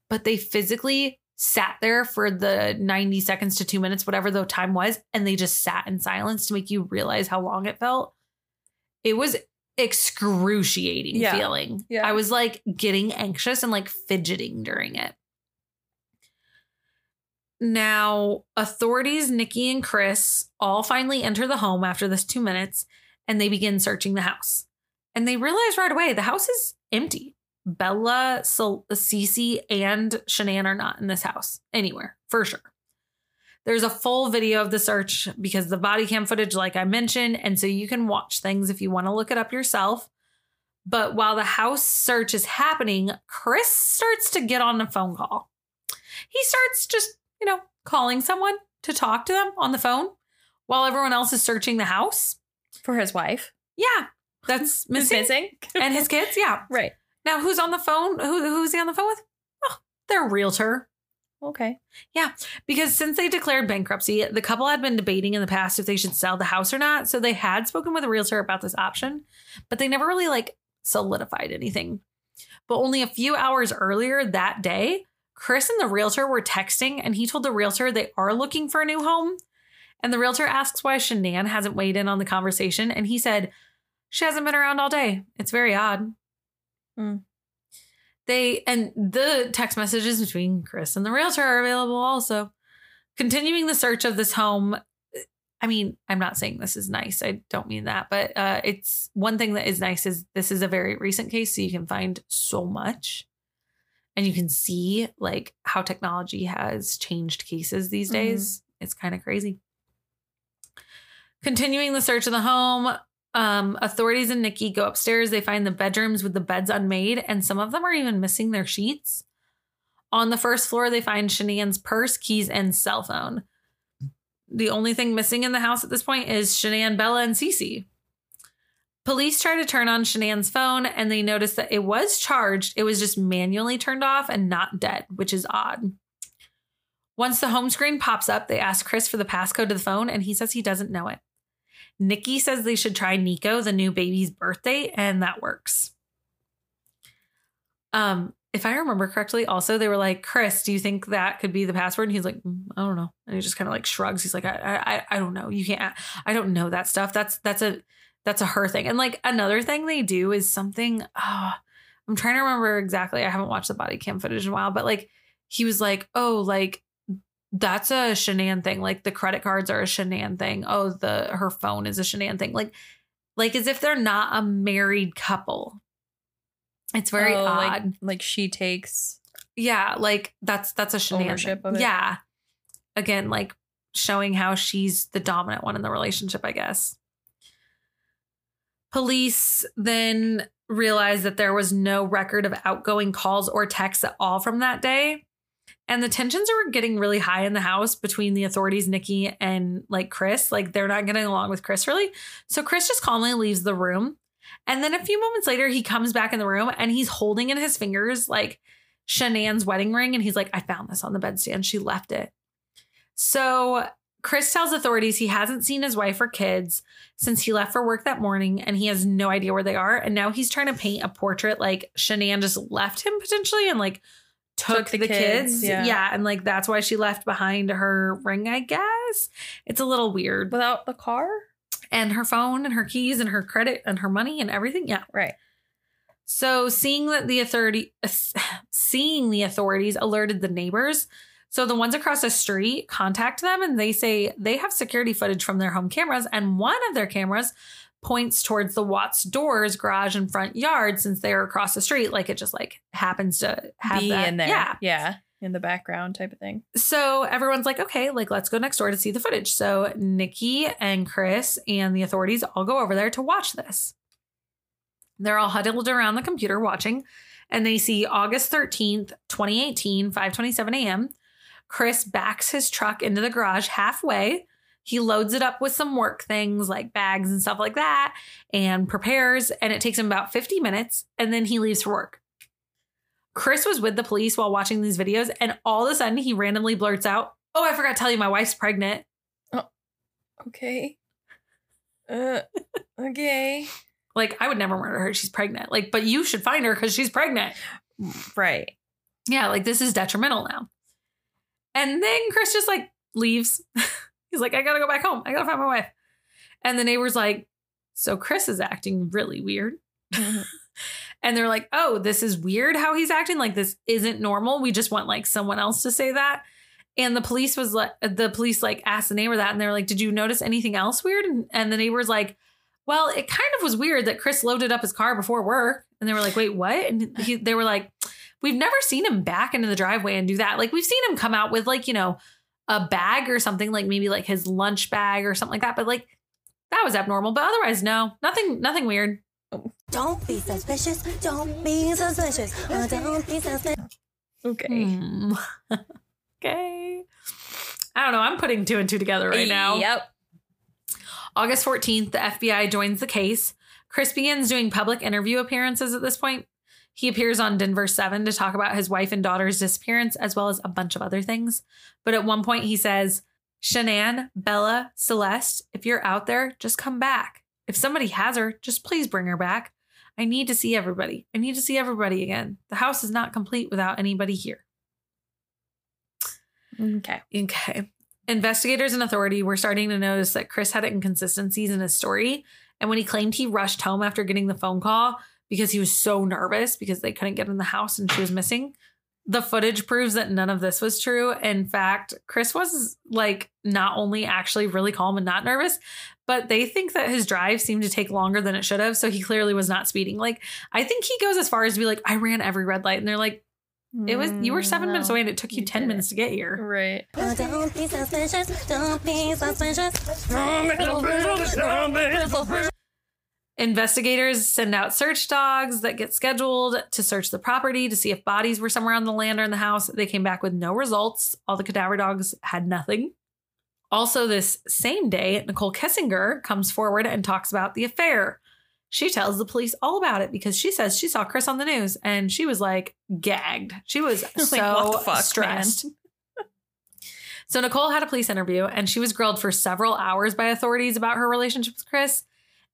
but they physically sat there for the 90 seconds to 2 minutes whatever the time was and they just sat in silence to make you realize how long it felt it was excruciating Yeah. feeling. Yeah. I was like getting anxious and like fidgeting during it. Now, authorities, Nikki and Chris, all finally enter the home after this two minutes and they begin searching the house. And they realize right away the house is empty. Bella, Cece, and Shanann are not in this house anywhere, for sure. There's a full video of the search because the body cam footage, like I mentioned, and so you can watch things if you want to look it up yourself. But while the house search is happening, Chris starts to get on a phone call. He starts just, you know, calling someone to talk to them on the phone while everyone else is searching the house. For his wife. Yeah, that's missing. missing. and his kids. Yeah. Right. Now, who's on the phone? Who, who's he on the phone with? Oh, their realtor. Okay. Yeah, because since they declared bankruptcy, the couple had been debating in the past if they should sell the house or not. So they had spoken with a realtor about this option, but they never really like solidified anything. But only a few hours earlier that day, Chris and the realtor were texting, and he told the realtor they are looking for a new home. And the realtor asks why Shanann hasn't weighed in on the conversation, and he said, She hasn't been around all day. It's very odd. Hmm. They and the text messages between Chris and the realtor are available also. Continuing the search of this home. I mean, I'm not saying this is nice. I don't mean that, but uh, it's one thing that is nice is this is a very recent case, so you can find so much, and you can see like how technology has changed cases these Mhm. days. It's kind of crazy. Continuing the search of the home, um, authorities and Nikki go upstairs. They find the bedrooms with the beds unmade, and some of them are even missing their sheets. On the first floor, they find Shanann's purse, keys, and cell phone. The only thing missing in the house at this point is Shanann, Bella, and Cece. Police try to turn on Shanann's phone and they notice that it was charged. It was just manually turned off and not dead, which is odd. Once the home screen pops up, they ask Chris for the passcode to the phone and he says he doesn't know it. Nikki says they should try Nico, the new baby's birthday, and that works. Um, if I remember correctly, also they were like, Chris, do you think that could be the password? And he's like, "Mm, I don't know. And he just kind of like shrugs. He's like, I, I, I don't know. You can't. I don't know that stuff. That's that's a that's a her thing. And like another thing they do is something. Oh, I'm trying to remember exactly. I haven't watched the body cam footage in a while, but like he was like, oh, like that's a Shanann thing. Like the credit cards are a Shanann thing. Oh, the her phone is a Shanann thing. Like, like as if they're not a married couple. It's very Oh, odd. Like, like she takes Yeah, like that's that's a Shanann Ownership thing. of it. Yeah. Again, like showing how she's the dominant one in the relationship, I guess. Police then realized that there was no record of outgoing calls or texts at all from that day. And the tensions are getting really high in the house between the authorities, Nikki and like Chris. Like they're not getting along with Chris really. So Chris just calmly leaves the room. And then a few moments later, he comes back in the room and he's holding in his fingers like Shanann's wedding ring. And he's like, I found this on the bedstand. She left it. So Chris tells authorities he hasn't seen his wife or kids since he left for work that morning and he has no idea where they are. And now he's trying to paint a portrait like Shanann just left him potentially and like took, Took the the, kids. kids, yeah. yeah. And like that's why she left behind her ring, I guess. It's a little weird. Without the car? And her phone and her keys and her credit and her money and everything. Yeah. Right. So seeing that the authority seeing the authorities alerted the neighbors. So the ones across the street contact them and they say they have security footage from their home cameras and one of their cameras points towards the Watts doors, garage and front yard since they're across the street like it just like happens to have Be that. in there. Yeah. Yeah. In the background type of thing. So everyone's like, okay, like let's go next door to see the footage. So Nikki and Chris and the authorities all go over there to watch this. They're all huddled around the computer watching, and they see August 13th, 2018, 5:27 a.m. Chris backs his truck into the garage halfway. He loads it up with some work things like bags and stuff like that and prepares, and it takes him about 50 minutes, and then he leaves for work. Chris was with the police while watching these videos, and all of a sudden he randomly blurts out, Oh, I forgot to tell you, my wife's pregnant. Okay. Uh, okay. Like, I would never murder her. She's pregnant. Like, but you should find her because she's pregnant. Right. Yeah, like this is detrimental now. And then Chris just like leaves. He's like, I gotta go back home. I gotta find my wife. And the neighbor's like, So Chris is acting really weird. Mm-hmm. and they're like, Oh, this is weird how he's acting. Like, this isn't normal. We just want like someone else to say that. And the police was like, the police like asked the neighbor that, and they were like, Did you notice anything else weird? And, and the neighbor's like, Well, it kind of was weird that Chris loaded up his car before work. And they were like, Wait, what? And he, they were like, We've never seen him back into the driveway and do that. Like, we've seen him come out with like, you know, a bag or something, like maybe like his lunch bag or something like that. But like, that was abnormal. But otherwise, no, nothing, nothing weird. Don't be suspicious. Don't be suspicious. Uh, don't be suspicious. Okay. Hmm. okay. I don't know. I'm putting two and two together right now. Yep. August 14th, the FBI joins the case. Chris begins doing public interview appearances at this point. He appears on Denver 7 to talk about his wife and daughter's disappearance, as well as a bunch of other things. But at one point, he says, Shanann, Bella, Celeste, if you're out there, just come back. If somebody has her, just please bring her back. I need to see everybody. I need to see everybody again. The house is not complete without anybody here. Okay. Okay. Investigators and authority were starting to notice that Chris had inconsistencies in his story. And when he claimed he rushed home after getting the phone call because he was so nervous because they couldn't get in the house and she was missing, the footage proves that none of this was true. In fact, Chris was like not only actually really calm and not nervous, but they think that his drive seemed to take longer than it should have. So he clearly was not speeding. Like, I think he goes as far as to be like, I ran every red light. And they're like, it was, you were seven minutes away and it took you 10 minutes to get here. Right. Don't be suspicious. Don't be suspicious. Investigators send out search dogs that get scheduled to search the property to see if bodies were somewhere on the land or in the house. They came back with no results. All the cadaver dogs had nothing. Also, this same day, Nicole Kessinger comes forward and talks about the affair. She tells the police all about it because she says she saw Chris on the news and she was like gagged. She was so fuck, stressed. So Nicole had a police interview and she was grilled for several hours by authorities about her relationship with Chris.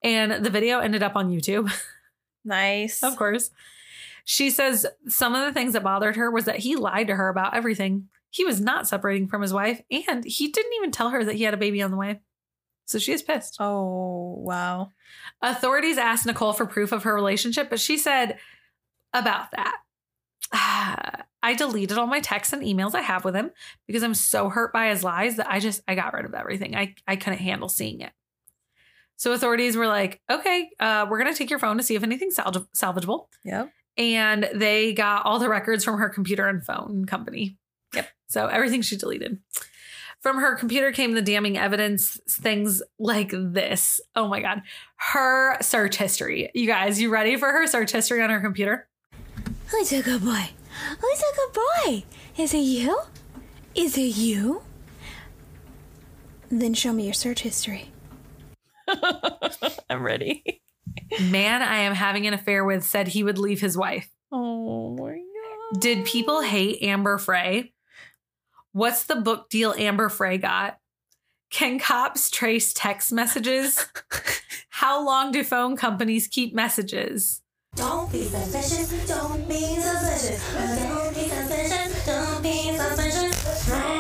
And the video ended up on YouTube. Nice. of course. She says some of the things that bothered her was that he lied to her about everything. He was not separating from his wife, and he didn't even tell her that he had a baby on the way. So she is pissed. Oh, wow. Authorities asked Nicole for proof of her relationship, but she said about that. I deleted all my texts and emails I have with him because I'm so hurt by his lies that I just I got rid of everything. I I couldn't handle seeing it. So authorities were like, "Okay, uh, we're gonna take your phone to see if anything's salv- salvageable." Yep. And they got all the records from her computer and phone company. Yep. So everything she deleted. From her computer came the damning evidence, things like this. Oh my God. Her search history. You guys, you ready for her search history on her computer? Who's a good boy. Who's a good boy? Is it you? Is it you? Then show me your search history. I'm ready. Man I am having an affair with said he would leave his wife. Oh my god. Did people hate Amber Frey? What's the book deal Amber Frey got? Can cops trace text messages? How long do phone companies keep messages? Don't be suspicious. Don't be suspicious. Don't be suspicious. Don't be suspicious.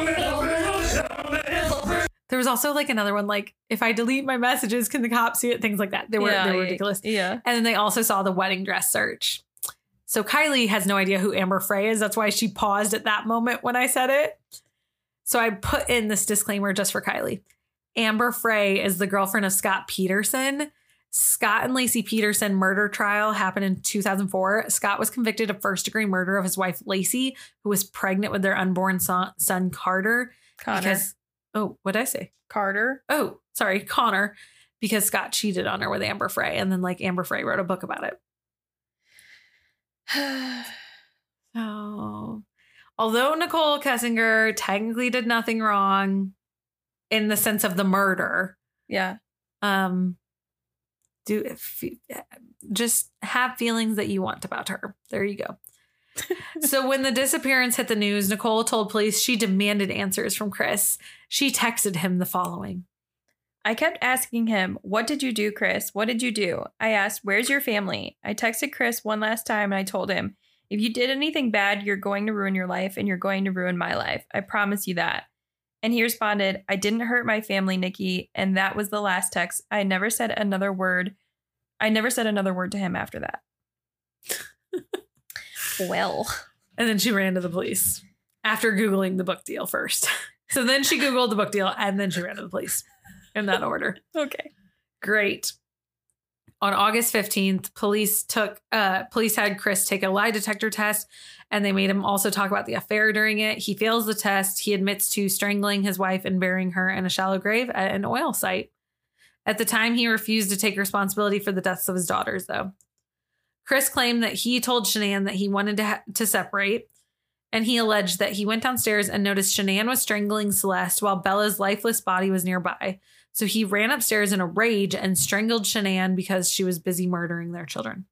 There was also like another one, like if I delete my messages, can the cops see it? Things like that. They were Yeah, they were ridiculous. yeah. And then they also saw the wedding dress search. So Kylee has no idea who Amber Frey is. That's why she paused at that moment when I said it. So I put in this disclaimer just for Kylee. Amber Frey is the girlfriend of Scott Peterson. Scott and Laci Peterson murder trial happened in 2004. Scott was convicted of first degree murder of his wife Laci, who was pregnant with their unborn son, son Carter. Connor. Because oh, what did I say? Carter. Oh, sorry, Connor, because Scott cheated on her with Amber Frey, and then like Amber Frey wrote a book about it. So, although Nicole Kessinger technically did nothing wrong in the sense of the murder, Yeah. um, do if, you, just have feelings that you want about her. There you go. So when the disappearance hit the news, Nicole told police she demanded answers from Chris. She texted him the following. I kept asking him, What did you do, Chris? What did you do? I asked, Where's your family? I texted Chris one last time and I told him, If you did anything bad, you're going to ruin your life and you're going to ruin my life. I promise you that. And he responded, I didn't hurt my family, Nikki. And that was the last text. I never said another word. I never said another word to him after that. Well, And then she ran to the police after Googling the book deal first. So then she Googled the book deal and then she ran to the police in that order. okay. Great. On August 15th, police took uh police had Chris take a lie detector test and they made him also talk about the affair during it. He fails the test. He admits to strangling his wife and burying her in a shallow grave at an oil site. At the time, he refused to take responsibility for the deaths of his daughters, though. Chris claimed that he told Shanann that he wanted to, ha- to separate, and he alleged that he went downstairs and noticed Shanann was strangling Celeste while Bella's lifeless body was nearby. So he ran upstairs in a rage and strangled Shanann because she was busy murdering their children.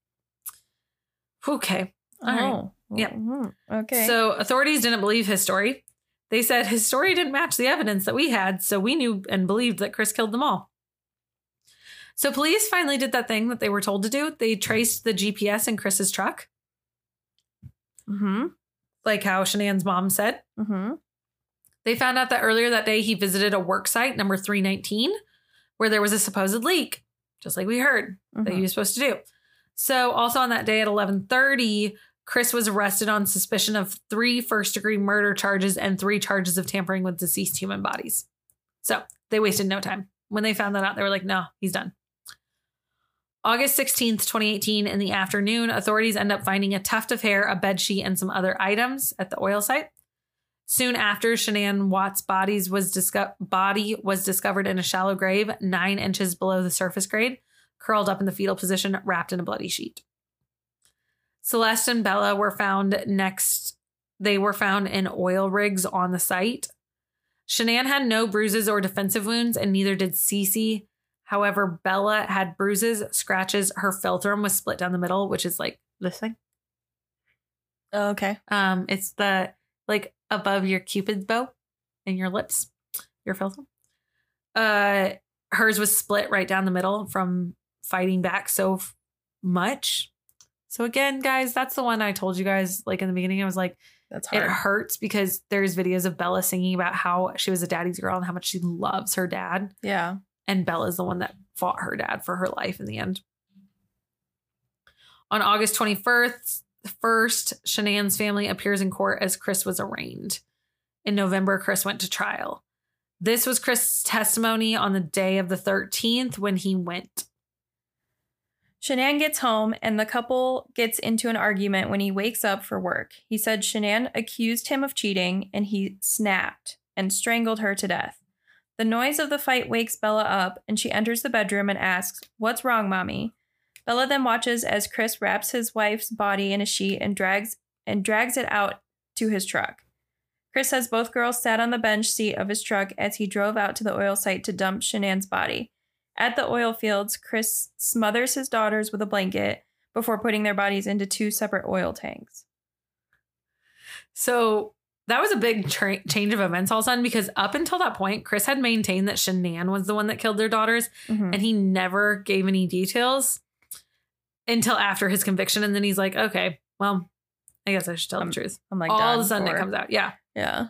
Okay. All right. Oh. Yeah. Mhm. Okay. So authorities didn't believe his story. They said his story didn't match the evidence that we had, so we knew and believed that Chris killed them all. So police finally did that thing that they were told to do. They traced the GPS in Chris's truck, hmm like how Shanann's mom said. hmm They found out that earlier that day he visited a work site, number 319, where there was a supposed leak, just like we heard that he was supposed to do. So also on that day at 1130, Chris was arrested on suspicion of three first degree murder charges and three charges of tampering with deceased human bodies. So they wasted no time. When they found that out, they were like, no, he's done. August 16th, 2018, in the afternoon, authorities end up finding a tuft of hair, a bedsheet, and some other items at the oil site. Soon after, Shanann Watts' bodies was disco- body was discovered in a shallow grave, nine inches below the surface grade, curled up in the fetal position, wrapped in a bloody sheet. Celeste and Bella were found next. They were found in oil rigs on the site. Shanann had no bruises or defensive wounds, and neither did Cece. However, Bella had bruises, scratches. Her philtrum was split down the middle, which is like this thing. Okay. Um, it's the like above your cupid's bow and your lips, your philtrum. Uh, hers was split right down the middle from fighting back so f- much. So again, guys, that's the one I told you guys like in the beginning. I was like, That's it hurts because there's videos of Bella singing about how she was a daddy's girl and how much she loves her dad. Yeah. And Bella's the one that fought her dad for her life in the end. On August 21st, first, Shanann's family appears in court as Chris was arraigned. In November, Chris went to trial. This was Chris's testimony on the day of the 13th when he went. Shanann gets home and the couple gets into an argument when he wakes up for work. He said Shanann accused him of cheating and he snapped and strangled her to death. The noise of the fight wakes Bella up and she enters the bedroom and asks, What's wrong, mommy? Bella then watches as Chris wraps his wife's body in a sheet and drags and drags it out to his truck. Chris says both girls sat on the bench seat of his truck as he drove out to the oil site to dump Shanann's body. At the oil fields, Chris smothers his daughters with a blanket before putting their bodies into two separate oil tanks. So that was a big tra- change of events all of a sudden because up until that point, Chris had maintained that Shanann was the one that killed their daughters, Mhm. and he never gave any details until after his conviction. And then he's like, "Okay, well, I guess I should tell the truth." I'm like, all of a sudden it comes out, yeah. Yeah.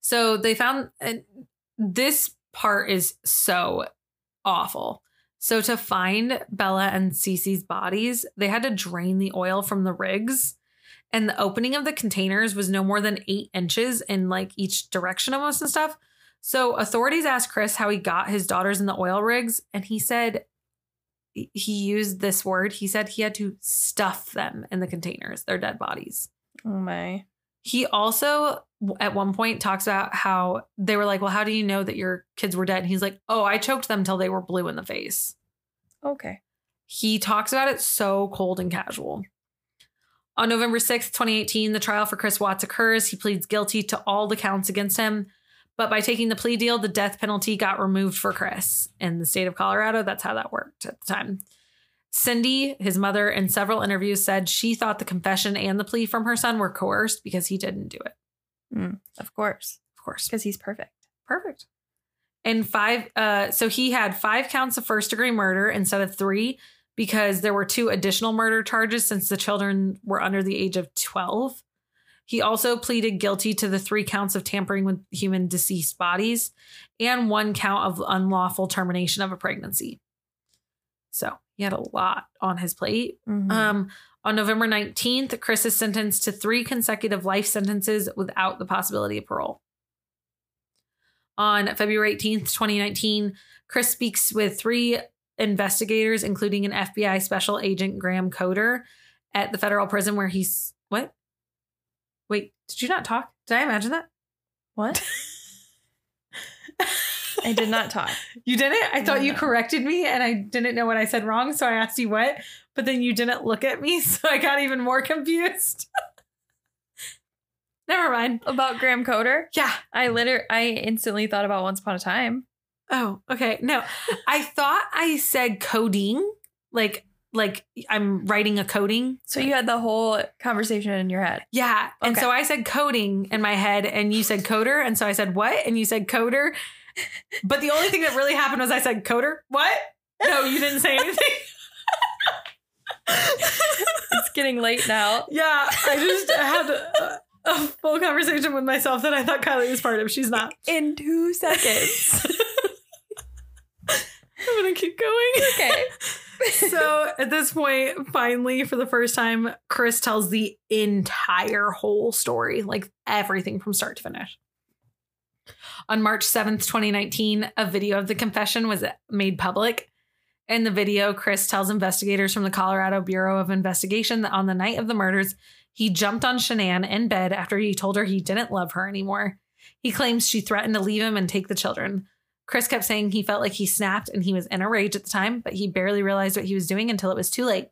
So they found and this part is so awful. So to find Bella and Cece's bodies, they had to drain the oil from the rigs. And the opening of the containers was no more than eight inches in like each direction almost and stuff. So authorities asked Chris how he got his daughters in the oil rigs, and he said he used this word. He said he had to stuff them in the containers, their dead bodies. Oh my. He also at one point talks about how they were like, Well, how do you know that your kids were dead? And he's like, Oh, I choked them till they were blue in the face. Okay. He talks about it so cold and casual. On November 6th, 2018, the trial for Chris Watts occurs. He pleads guilty to all the counts against him. But by taking the plea deal, the death penalty got removed for Chris. In the state of Colorado, that's how that worked at the time. Cindy, his mother, in several interviews said she thought the confession and the plea from her son were coerced because he didn't do it. Mm, of course. Of course. Because he's perfect. Perfect. And five, uh, so he had five counts of first degree murder instead of three because there were two additional murder charges since the children were under the age of 12. He also pleaded guilty to the three counts of tampering with human deceased bodies and one count of unlawful termination of a pregnancy. So he had a lot on his plate. Mhm. Um, on November 19th, Chris is sentenced to three consecutive life sentences without the possibility of parole. On February 18th, 2019, Chris speaks with three investigators, including an FBI special agent, Graham Coder, at the federal prison where he's. What? Wait, did you not talk? Did I imagine that? What? I did not talk. You didn't? I thought you No. corrected me and I didn't know what I said wrong. So I asked you what, but then you didn't look at me. So I got even more confused. Never mind. About Graham Coder? Yeah. I literally, I instantly thought about Once Upon a Time. Oh, okay. No, I thought I said coding, like like I'm writing a coding. So you had the whole conversation in your head. Yeah, and Okay. so I said coding in my head, and you said coder, and so I said what, and you said coder. But the only thing that really happened was I said coder. What? No, you didn't say anything. It's getting late now. yeah, I just had a, a full conversation with myself that I thought Kylee was part of. She's not. In two seconds. I'm gonna keep going. okay. so at this point, finally, for the first time, Chris tells the entire whole story, like everything from start to finish. On March 7th, 2019, a video of the confession was made public. In the video, Chris tells investigators from the Colorado Bureau of Investigation that on the night of the murders, he jumped on Shanann in bed after he told her he didn't love her anymore. He claims she threatened to leave him and take the children. Chris kept saying he felt like he snapped and he was in a rage at the time, but he barely realized what he was doing until it was too late.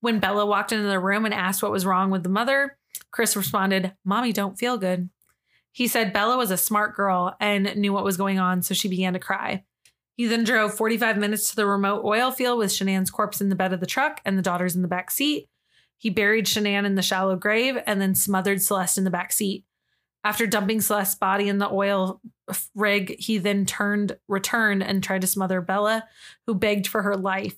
When Bella walked into the room and asked what was wrong with the mother, Chris responded, Mommy don't feel good. He said Bella was a smart girl and knew what was going on, so she began to cry. He then drove 45 minutes to the remote oil field with Shanann's corpse in the bed of the truck and the daughters in the back seat. He buried Shanann in the shallow grave and then smothered Celeste in the back seat. After dumping Celeste's body in the oil rig, he then turned, returned, and tried to smother Bella, who begged for her life.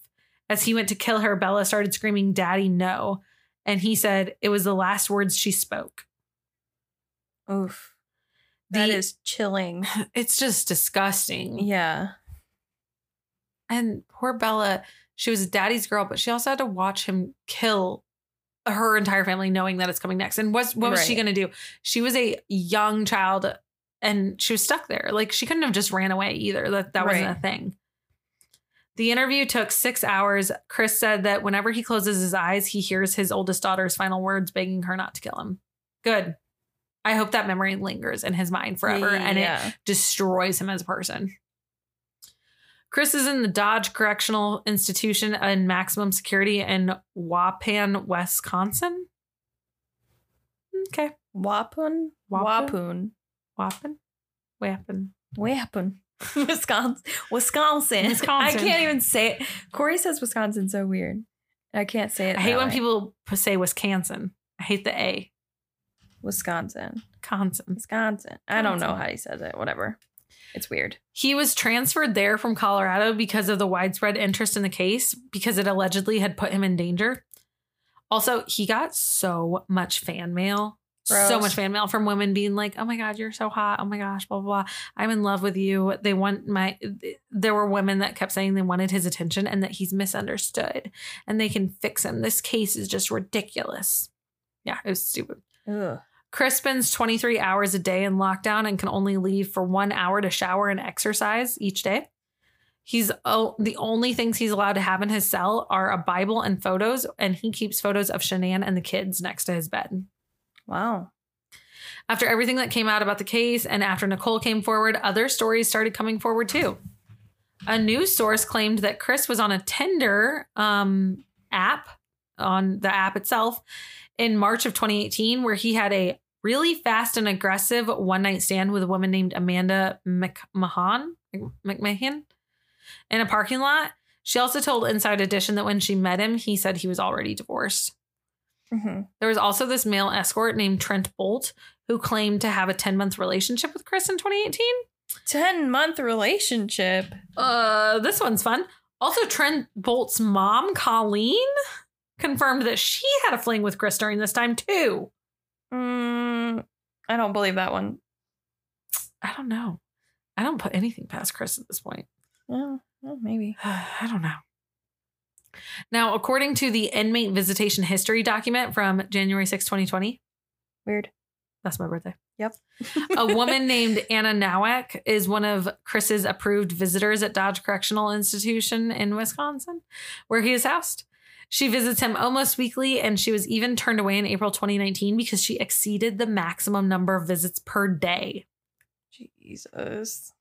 As he went to kill her, Bella started screaming, Daddy, no. And he said it was the last words she spoke. Oof. That The- is chilling. It's just disgusting. Yeah. And poor Bella, she was daddy's girl, but she also had to watch him kill her entire family knowing that it's coming next. And what's, what was she going to do? She was a young child and she was stuck there. Like she couldn't have just ran away either. That that wasn't Right. a thing. The interview took six hours. Chris said that whenever he closes his eyes, he hears his oldest daughter's final words begging her not to kill him. Good. I hope that memory lingers in his mind forever and it destroys him as a person. Chris is in the Dodge Correctional Institution in maximum security in Waupun, Wisconsin. Okay. Wapun? Wapun. Wappin? Wappin. Wapun. Wisconsin. Wisconsin. Wisconsin. I can't even say it. Corey says Wisconsin so weird. I can't say it. I hate when way. people say Wisconsin. I hate the A. Wisconsin. Wisconsin. Wisconsin. I don't know how he says it. Whatever. It's weird. He was transferred there from Colorado because of the widespread interest in the case, because it allegedly had put him in danger. Also, he got so much fan mail. So much fan mail from women being like, "Oh my god, you're so hot. Oh my gosh, blah blah blah. I'm in love with you." They want my there were women that kept saying they wanted his attention and that he's misunderstood and they can fix him. This case is just ridiculous. Yeah, it was stupid. Ugh. Chris spends 23 hours a day in lockdown and can only leave for one hour to shower and exercise each day. He's oh, the only things he's allowed to have in his cell are a Bible and photos, and he keeps photos of Shanann and the kids next to his bed. Wow. After everything that came out about the case and after Nicole came forward, other stories started coming forward too. A news source claimed that Chris was on a Tinder um, app, on the app itself, in March of 2018, where he had a really fast and aggressive one night stand with a woman named Amanda McMahon, McMahon in a parking lot. She also told Inside Edition that when she met him, he said he was already divorced. Mm-hmm. There was also this male escort named Trent Bolt who claimed to have a 10 month relationship with Chris in 2018. 10 month relationship. Uh, this one's fun. Also, Trent Bolt's mom, Colleen, confirmed that she had a fling with Chris during this time too. Mm, I don't believe that one. I don't know. I don't put anything past Chris at this point. Oh, well, maybe. I don't know. Now, according to the inmate visitation history document from January 6, 2020, Weird. that's my birthday. Yep. a woman named Anna Nowak is one of Chris's approved visitors at Dodge Correctional Institution in Wisconsin, where he is housed. She visits him almost weekly, and she was even turned away in April 2019 because she exceeded the maximum number of visits per day. Jesus.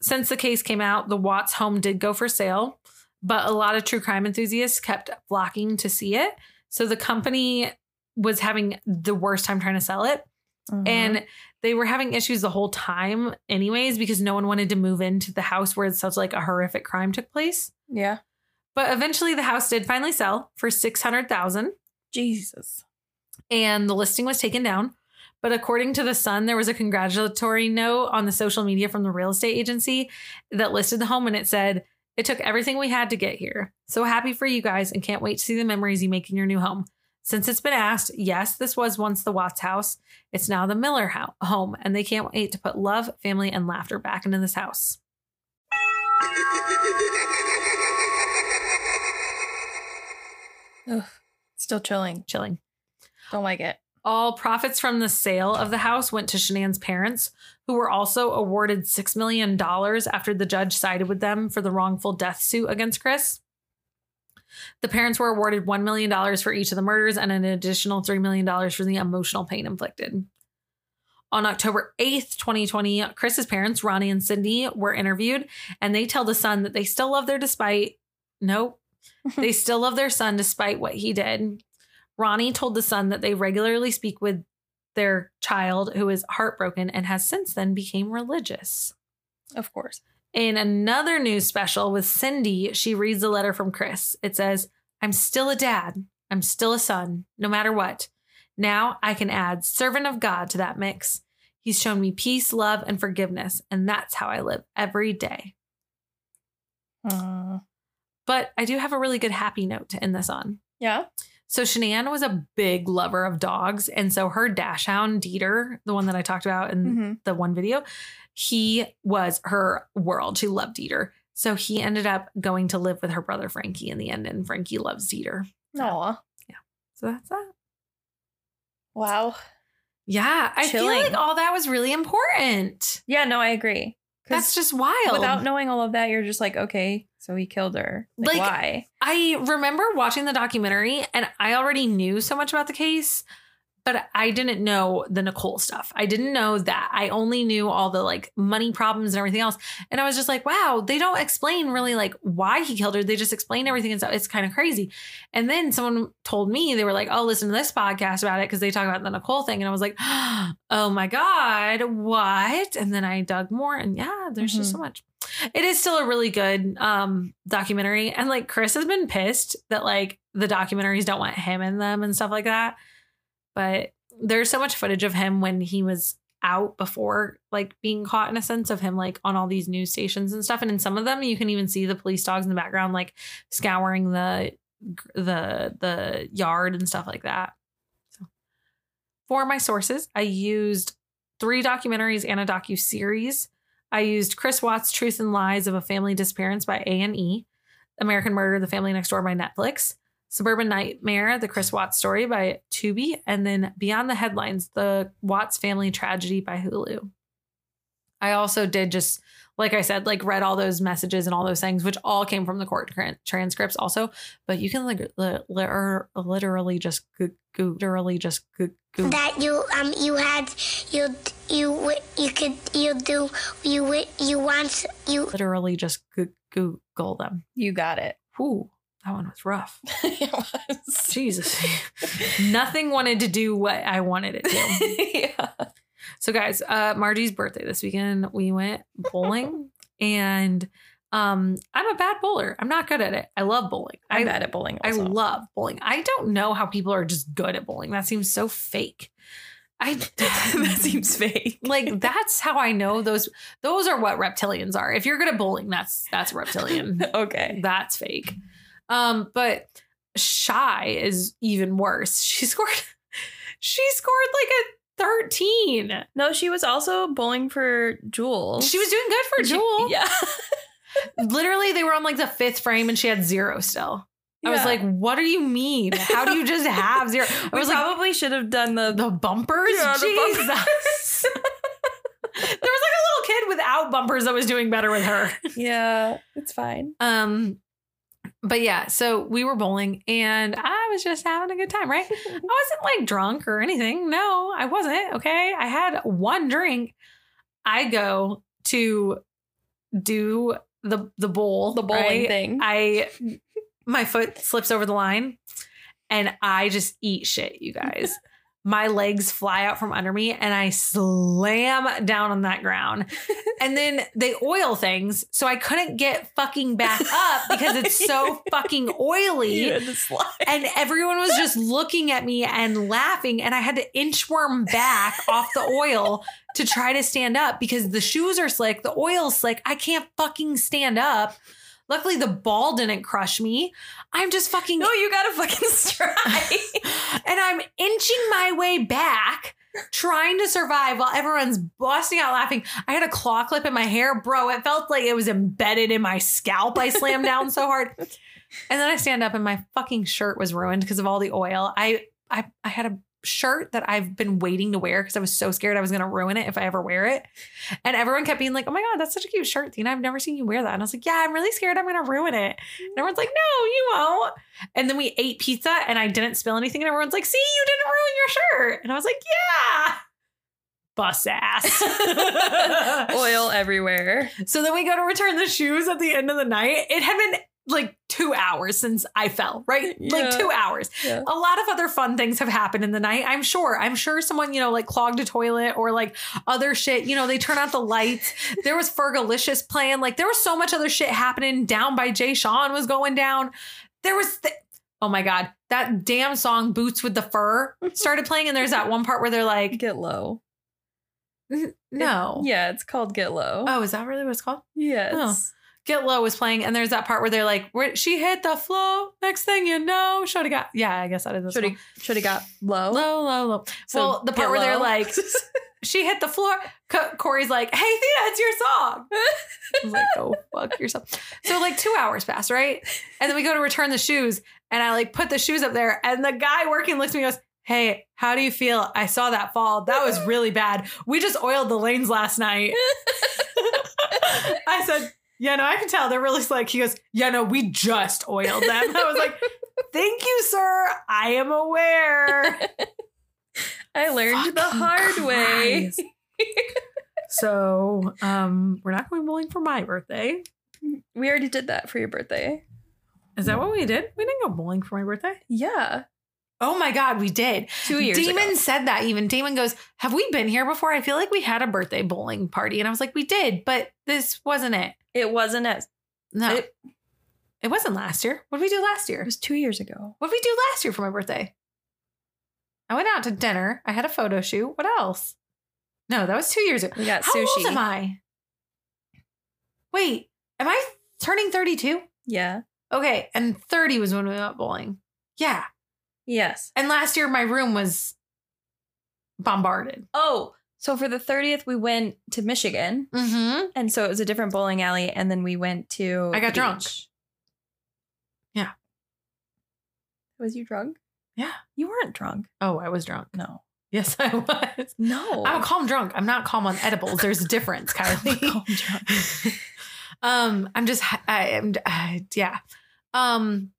Since the case came out, the Watts home did go for sale, but a lot of true crime enthusiasts kept flocking to see it. So the company was having the worst time trying to sell it. Mhm. And they were having issues the whole time, anyways, because no one wanted to move into the house where such like a horrific crime took place. yeah. But eventually, the house did finally sell for six hundred thousand, Jesus. and the listing was taken down. But according to the Sun, there was a congratulatory note on the social media from the real estate agency that listed the home, and it said, "It took everything we had to get here. So happy for you guys, and can't wait to see the memories you make in your new home." Since it's been asked, yes, this was once the Watts house. It's now the Miller house, home, and they can't wait to put love, family, and laughter back into this house. Ugh. Still chilling. Chilling. Don't like it. All profits from the sale of the house went to Shanann's parents, who were also awarded $6 million after the judge sided with them for the wrongful death suit against Chris. The parents were awarded $1 million for each of the murders and an additional $3 million for the emotional pain inflicted. On October 8th, 2020, Chris's parents, Ronnie and Cindy, were interviewed, and they tell the son that they still love their despite. Nope. they still love their son despite what he did. Ronnie told the son that they regularly speak with their child who is heartbroken and has since then became religious. Of course. In another news special with Cindy, she reads a letter from Chris. It says, I'm still a dad. I'm still a son, no matter what. Now I can add servant of God to that mix. He's shown me peace, love, and forgiveness, and that's how I live every day. Uh, But I do have a really good happy note to end this on. yeah. So Shanann was a big lover of dogs, and so her dachshund Dieter, the one that I talked about in Mhm. the one video, he was her world. She loved Dieter. So he ended up going to live with her brother Frankie in the end, and Frankie loves Dieter. Aw. Yeah. So that's that. Wow. Yeah, I Chilling. feel like all that was really important. Yeah, no, I agree. That's just wild. Without knowing all of that, you're just like, okay, so he killed her. Like, Like, why? I remember watching the documentary and I already knew so much about the case, but I didn't know the Nicole stuff. I didn't know that. I only knew all the like money problems and everything else. And I was just like, wow, they don't explain really like why he killed her. They just explain everything and stuff. It's kind of crazy. And then someone told me, they were like, oh, listen to this podcast about it because they talk about the Nicole thing. And I was like, oh my God, what? And then I dug more and yeah, there's just so much. It is still a really good um documentary. And like Chris has been pissed that like the documentaries don't want him in them and stuff like that. But there's so much footage of him when he was out before like being caught in a sense of him like on all these news stations and stuff. And in some of them you can even see the police dogs in the background like scouring the the the yard and stuff like that. So for my sources, I used three documentaries and a docu series. I used Chris Watts' Truth and Lies of a Family Disappearance by A&E, American Murder: The Family Next Door by Netflix, Suburban Nightmare: The Chris Watts Story by Tubi, and then Beyond the Headlines: The Watts Family Tragedy by Hulu. I also did just like I said, like read all those messages and all those things, which all came from the court transcripts also. But you can like li- li- literally just go- go- literally just go- go- That you um you had you you you could you do you you want you literally just go- Google them. You got it. Ooh, that one was rough. it was. Jesus. Nothing wanted to do what I wanted it to. yeah. So guys, uh Margie's birthday this weekend. We went bowling and um I'm a bad bowler. I'm not good at it. I love bowling. I'm I, bad at bowling I love bowling. I don't know how people are just good at bowling. That seems so fake. I that seems fake. like that's how I know those those are what reptilians are. If you're good at bowling, that's that's reptilian. okay. That's fake. Um, but shy is even worse. She scored she scored like a 13. No, she was also bowling for Jewel. She was doing good for Jewel. yeah. Literally, they were on like the fifth frame and she had zero still. I was like, what do you mean? How do you just have zero? I We was like, probably should have done the the bumpers? Yeah, the Jesus. bumpers. there was like a little kid without bumpers that was doing better with her. yeah, it's fine. Um, but yeah, so we were bowling and I was just having a good time, right? I wasn't like drunk or anything. No, I wasn't. Okay. I had one drink. I go to do the the bowl, The bowling right? thing. I my foot slips over the line and I just eat shit, you guys. my legs fly out from under me and I slam down on that ground. And then they oil things, so I couldn't get fucking back up because it's so fucking oily. You had to slide. And everyone was just looking at me and laughing. And I had to inchworm back off the oil to try to stand up because the shoes are slick, the oil's slick. I can't fucking stand up. Luckily, the ball didn't crush me. I'm just fucking. No, you gotta fucking stride. and I'm inching my way back, trying to survive while everyone's busting out laughing. I had a claw clip in my hair, bro. It felt like it was embedded in my scalp. I slammed down so hard. And then I stand up and my fucking shirt was ruined because of all the oil. I I I had a shirt that I've been waiting to wear because I was so scared I was gonna ruin it if I ever wear it. And everyone kept being like, Oh my god, that's such a cute shirt, Tina. I've never seen you wear that. And I was like, Yeah, I'm really scared I'm gonna ruin it. And everyone's like, No, you won't. And then we ate pizza and I didn't spill anything. And everyone's like, See, you didn't ruin your shirt. And I was like, Yeah. Bus ass. Oil everywhere. So then we go to return the shoes at the end of the night. It had been like two hours since I fell, right? Yeah. Like two hours. Yeah. A lot of other fun things have happened in the night. I'm sure. I'm sure someone, you know, like clogged a toilet or like other shit. You know, they turn out the lights. There was Fergalicious playing. Like there was so much other shit happening. Down by Jay Sean was going down. There was. Th- Oh my God. That damn song, Boots with the Fur, started playing. And there's that one part where they're like, Get low. "N- no. Yeah, it's called Get Low. Oh, is that really what it's called? yes. Oh. Get Low was playing, and there's that part where they're like, where she hit the flow. Next thing you know, Shorty got yeah, I guess that is the Should song. have should have got low. Low, low, low. So well, the part where they're like, she hit the floor. Co- Corey's like, hey, Thea, it's your song. I was like, oh, fuck yourself. So like two hours pass, right? And then we go to return the shoes, and I like put the shoes up there, and the guy working looks at me and goes, Hey, how do you feel? I saw that fall. That was really bad. We just oiled the lanes last night. I said, Yeah, no, I can tell. They're really slick. He goes, Yeah, no, we just oiled them. I was like, Thank you, sir. I am aware. I learned the hard way. So, um, we're not going bowling for my birthday. We already did that for your birthday. Is that what we did? We didn't go bowling for my birthday. Yeah. Oh my god, we did. Two years Damon ago. said that even. Damon goes, Have we been here before? I feel like we had a birthday bowling party. And I was like, We did, but this wasn't it. It wasn't as No. It- It, wasn't last year. What did we do last year? it was two years ago. What did we do last year for my birthday? I went out to dinner. I had a photo shoot. What else? No, that was two years ago. We got How old sushi. am I? Wait, am I turning 32? Yeah. Okay, and 30 was when we went bowling. Yeah. Yes. And last year my room was bombarded. Oh, so for the 30th, we went to Michigan. Mm-hmm. And so it was a different bowling alley. And then we went to. I got drunk. beach. Yeah. Was you drunk? Yeah. You weren't drunk. Oh, I was drunk. No. Yes, I was. No. I'm calm drunk. I'm not calm on edibles. There's a difference, Kylee. calm drunk. um, I'm just, I am, uh, yeah. Um,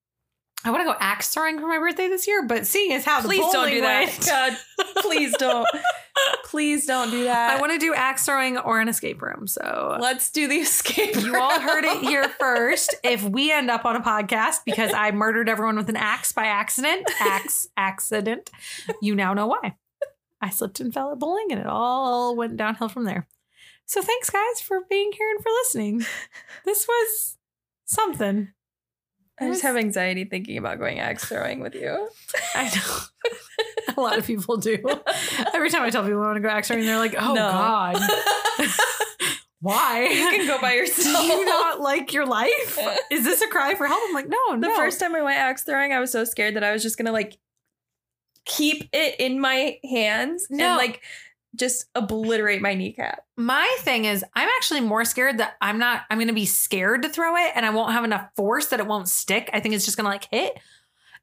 I want to go axe throwing for my birthday this year, but seeing as how the Please don't do that. went- God, please don't. Please don't do that. I want to do axe throwing or an escape room. So Let's do the escape. you all heard it here first. If we end up on a podcast because I murdered everyone with an axe by accident, axe accident, you now know why. I slipped and fell at bowling and it all went downhill from there. So thanks guys for being here and for listening. This was something. I just have anxiety thinking about going axe throwing with you. I know. a lot of people do. Every time I tell people I want to go axe throwing, they're like, oh No. God. Why? You can go by yourself. Do you not like your life? Is this a cry for help? I'm like, no, no. The no. first time I went axe throwing, I was so scared that I was just gonna like keep it in my hands No. and like just obliterate my kneecap. My thing is, I'm actually more scared that I'm not, I'm going to be scared to throw it and I won't have enough force that it won't stick. I think it's just going to like hit.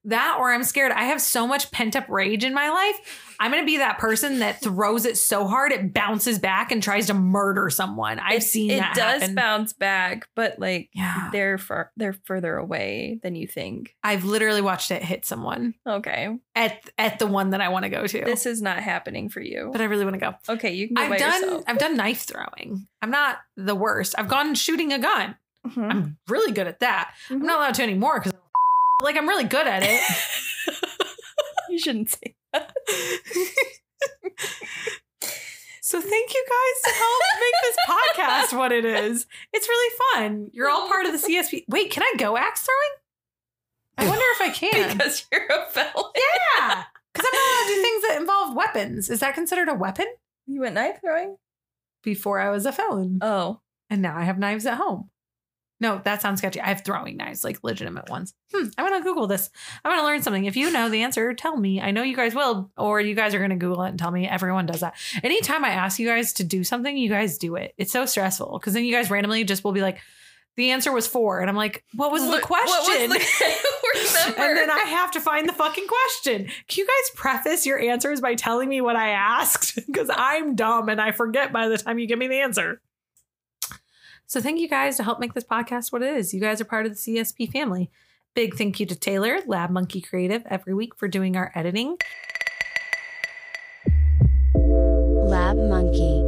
That or I'm scared. I have so much pent up rage in my life. I'm going to be that person that throws it so hard it bounces back and tries to murder someone. I've It- seen it does happen. bounce back, but like Yeah. they're far they're further away than you think. I've literally watched it hit someone Okay, at at the one that I want to go to. this is not happening for you. but I really want to go. okay, you can go I've done yourself. I've done knife throwing. I'm not the worst. I've gone shooting a gun. Mhm. I'm really good at that. I'm Mhm. not allowed to anymore because like I'm really good at it. you shouldn't say that. so thank you guys to help make this podcast what it is. It's really fun. You're all part of the CSP. Wait, can I go axe throwing? I wonder if I can. because you're a felon. yeah, because I'm not allowed to do things that involve weapons. Is that considered a weapon? You went knife throwing? Before I was a felon, Oh, and now I have knives at home. No, that sounds sketchy. I have throwing knives, like legitimate ones. Hmm, I'm gonna Google this. I'm gonna learn something. If you know the answer, tell me. I know you guys will, or you guys are gonna Google it and tell me. Everyone does that. Anytime I ask you guys to do something, you guys do it. It's so stressful because then you guys randomly just will be like, the answer was four, and I'm like, what was the question? What was the, and then I have to find the fucking question. Can you guys preface your answers by telling me what I asked? Because I'm dumb and I forget by the time you give me the answer. So thank you guys to help make this podcast what it is. You guys are part of the CSP family. Big thank you to Taylor, Lab Monkey Creative, every week for doing our editing. Lab Monkey.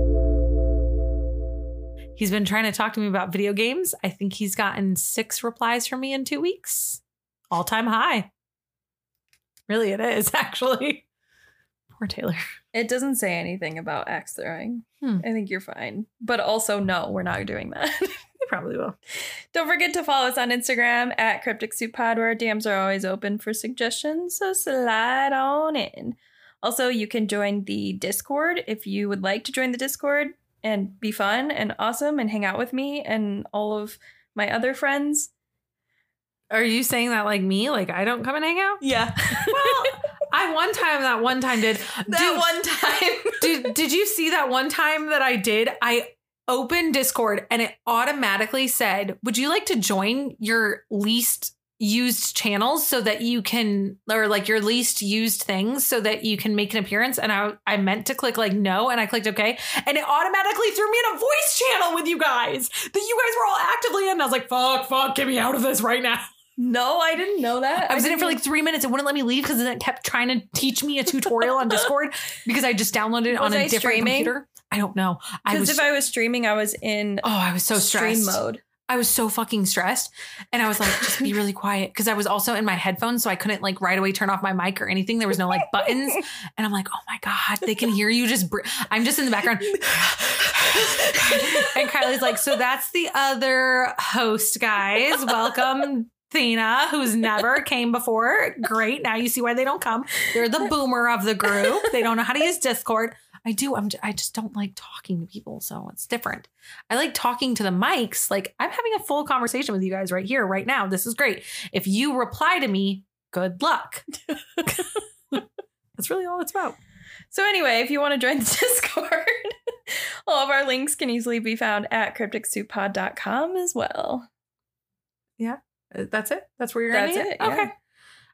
He's been trying to talk to me about video games. I think he's gotten six replies from me in two weeks. All time high. Really, it is actually. Poor Taylor. It doesn't say anything about axe throwing. Hmm. I think you're fine. But also, no, we're not doing that. He probably will. Don't forget to follow us on Instagram at Cryptic Soup Pod, where our DMs are always open for suggestions. So slide on in. Also, you can join the Discord if you would like to join the Discord and be fun and awesome and hang out with me and all of my other friends. Are you saying that like me? Like I don't come and hang out? Yeah. Well, I one time that one time did. that Dude, one time. did did you see that one time that I did? I opened Discord and it automatically said, "Would you like to join your least used channels so that you can or like your least used things so that you can make an appearance?" And I I meant to click like no and I clicked okay and it automatically threw me in a voice channel with you guys that you guys were all actively in. And I was like, "Fuck, fuck, get me out of this right now." No, I didn't know that. I was in it for like three minutes. It wouldn't let me leave because it kept trying to teach me a tutorial on Discord because I just downloaded it on Was a I different streaming? computer. I don't know. Because if I was streaming, I was in oh, I was so stream stressed. mode. I was so fucking stressed. And I was like, just be really quiet. Cause I was also in my headphones. So I couldn't like right away turn off my mic or anything. There was no like buttons. And I'm like, oh my God, they can hear you just. Br-. I'm just in the background. and Kylee's like, so that's the other host, guys. Welcome. Thena, who's never came before. Great. Now you see why they don't come. They're the boomer of the group. They don't know how to use Discord. I do. I'm. j- I just don't like talking to people, so it's different. I like talking to the mics. Like I'm having a full conversation with you guys right here, right now. This is great. If you reply to me, good luck. That's really all it's about. So anyway, if you want to join the Discord, all of our links can easily be found at crypticsouppod.com as well. Yeah, Uh, that's it. That's where you're. going. That's it, yeah. Okay.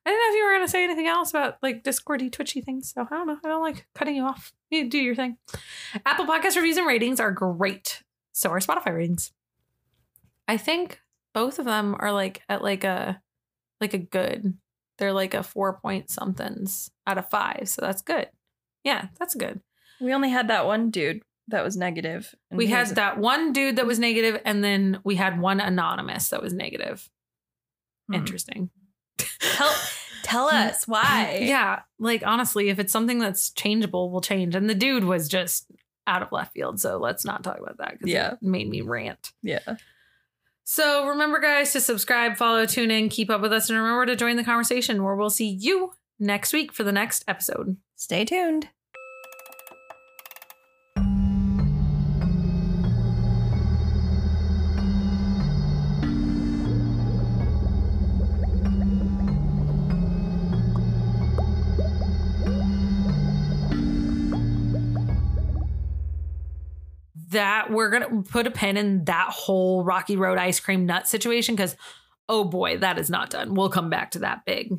I didn't know if you were going to say anything else about like Discordy, twitchy things. So I don't know. I don't like cutting you off. You do your thing. Apple Podcast reviews and ratings are great. So are Spotify ratings. I think both of them are like at like a like a good. They're like a four point somethings out of five. So that's good. Yeah, that's good. We only had that one dude that was negative. We had that one dude that was negative, and then we had one anonymous that was negative. Hmm. Interesting. Tell, tell us why. Yeah, like honestly, if it's something that's changeable, we'll change. And the dude was just out of left field, so let's not talk about that because Yeah. it made me rant. Yeah. So remember, guys, to subscribe, follow, tune in, keep up with us, and remember to join the conversation where we'll see you next week for the next episode. Stay tuned. That we're gonna put a pin in that whole Rocky Road ice cream nut situation because oh boy, that is not done. We'll come back to that big.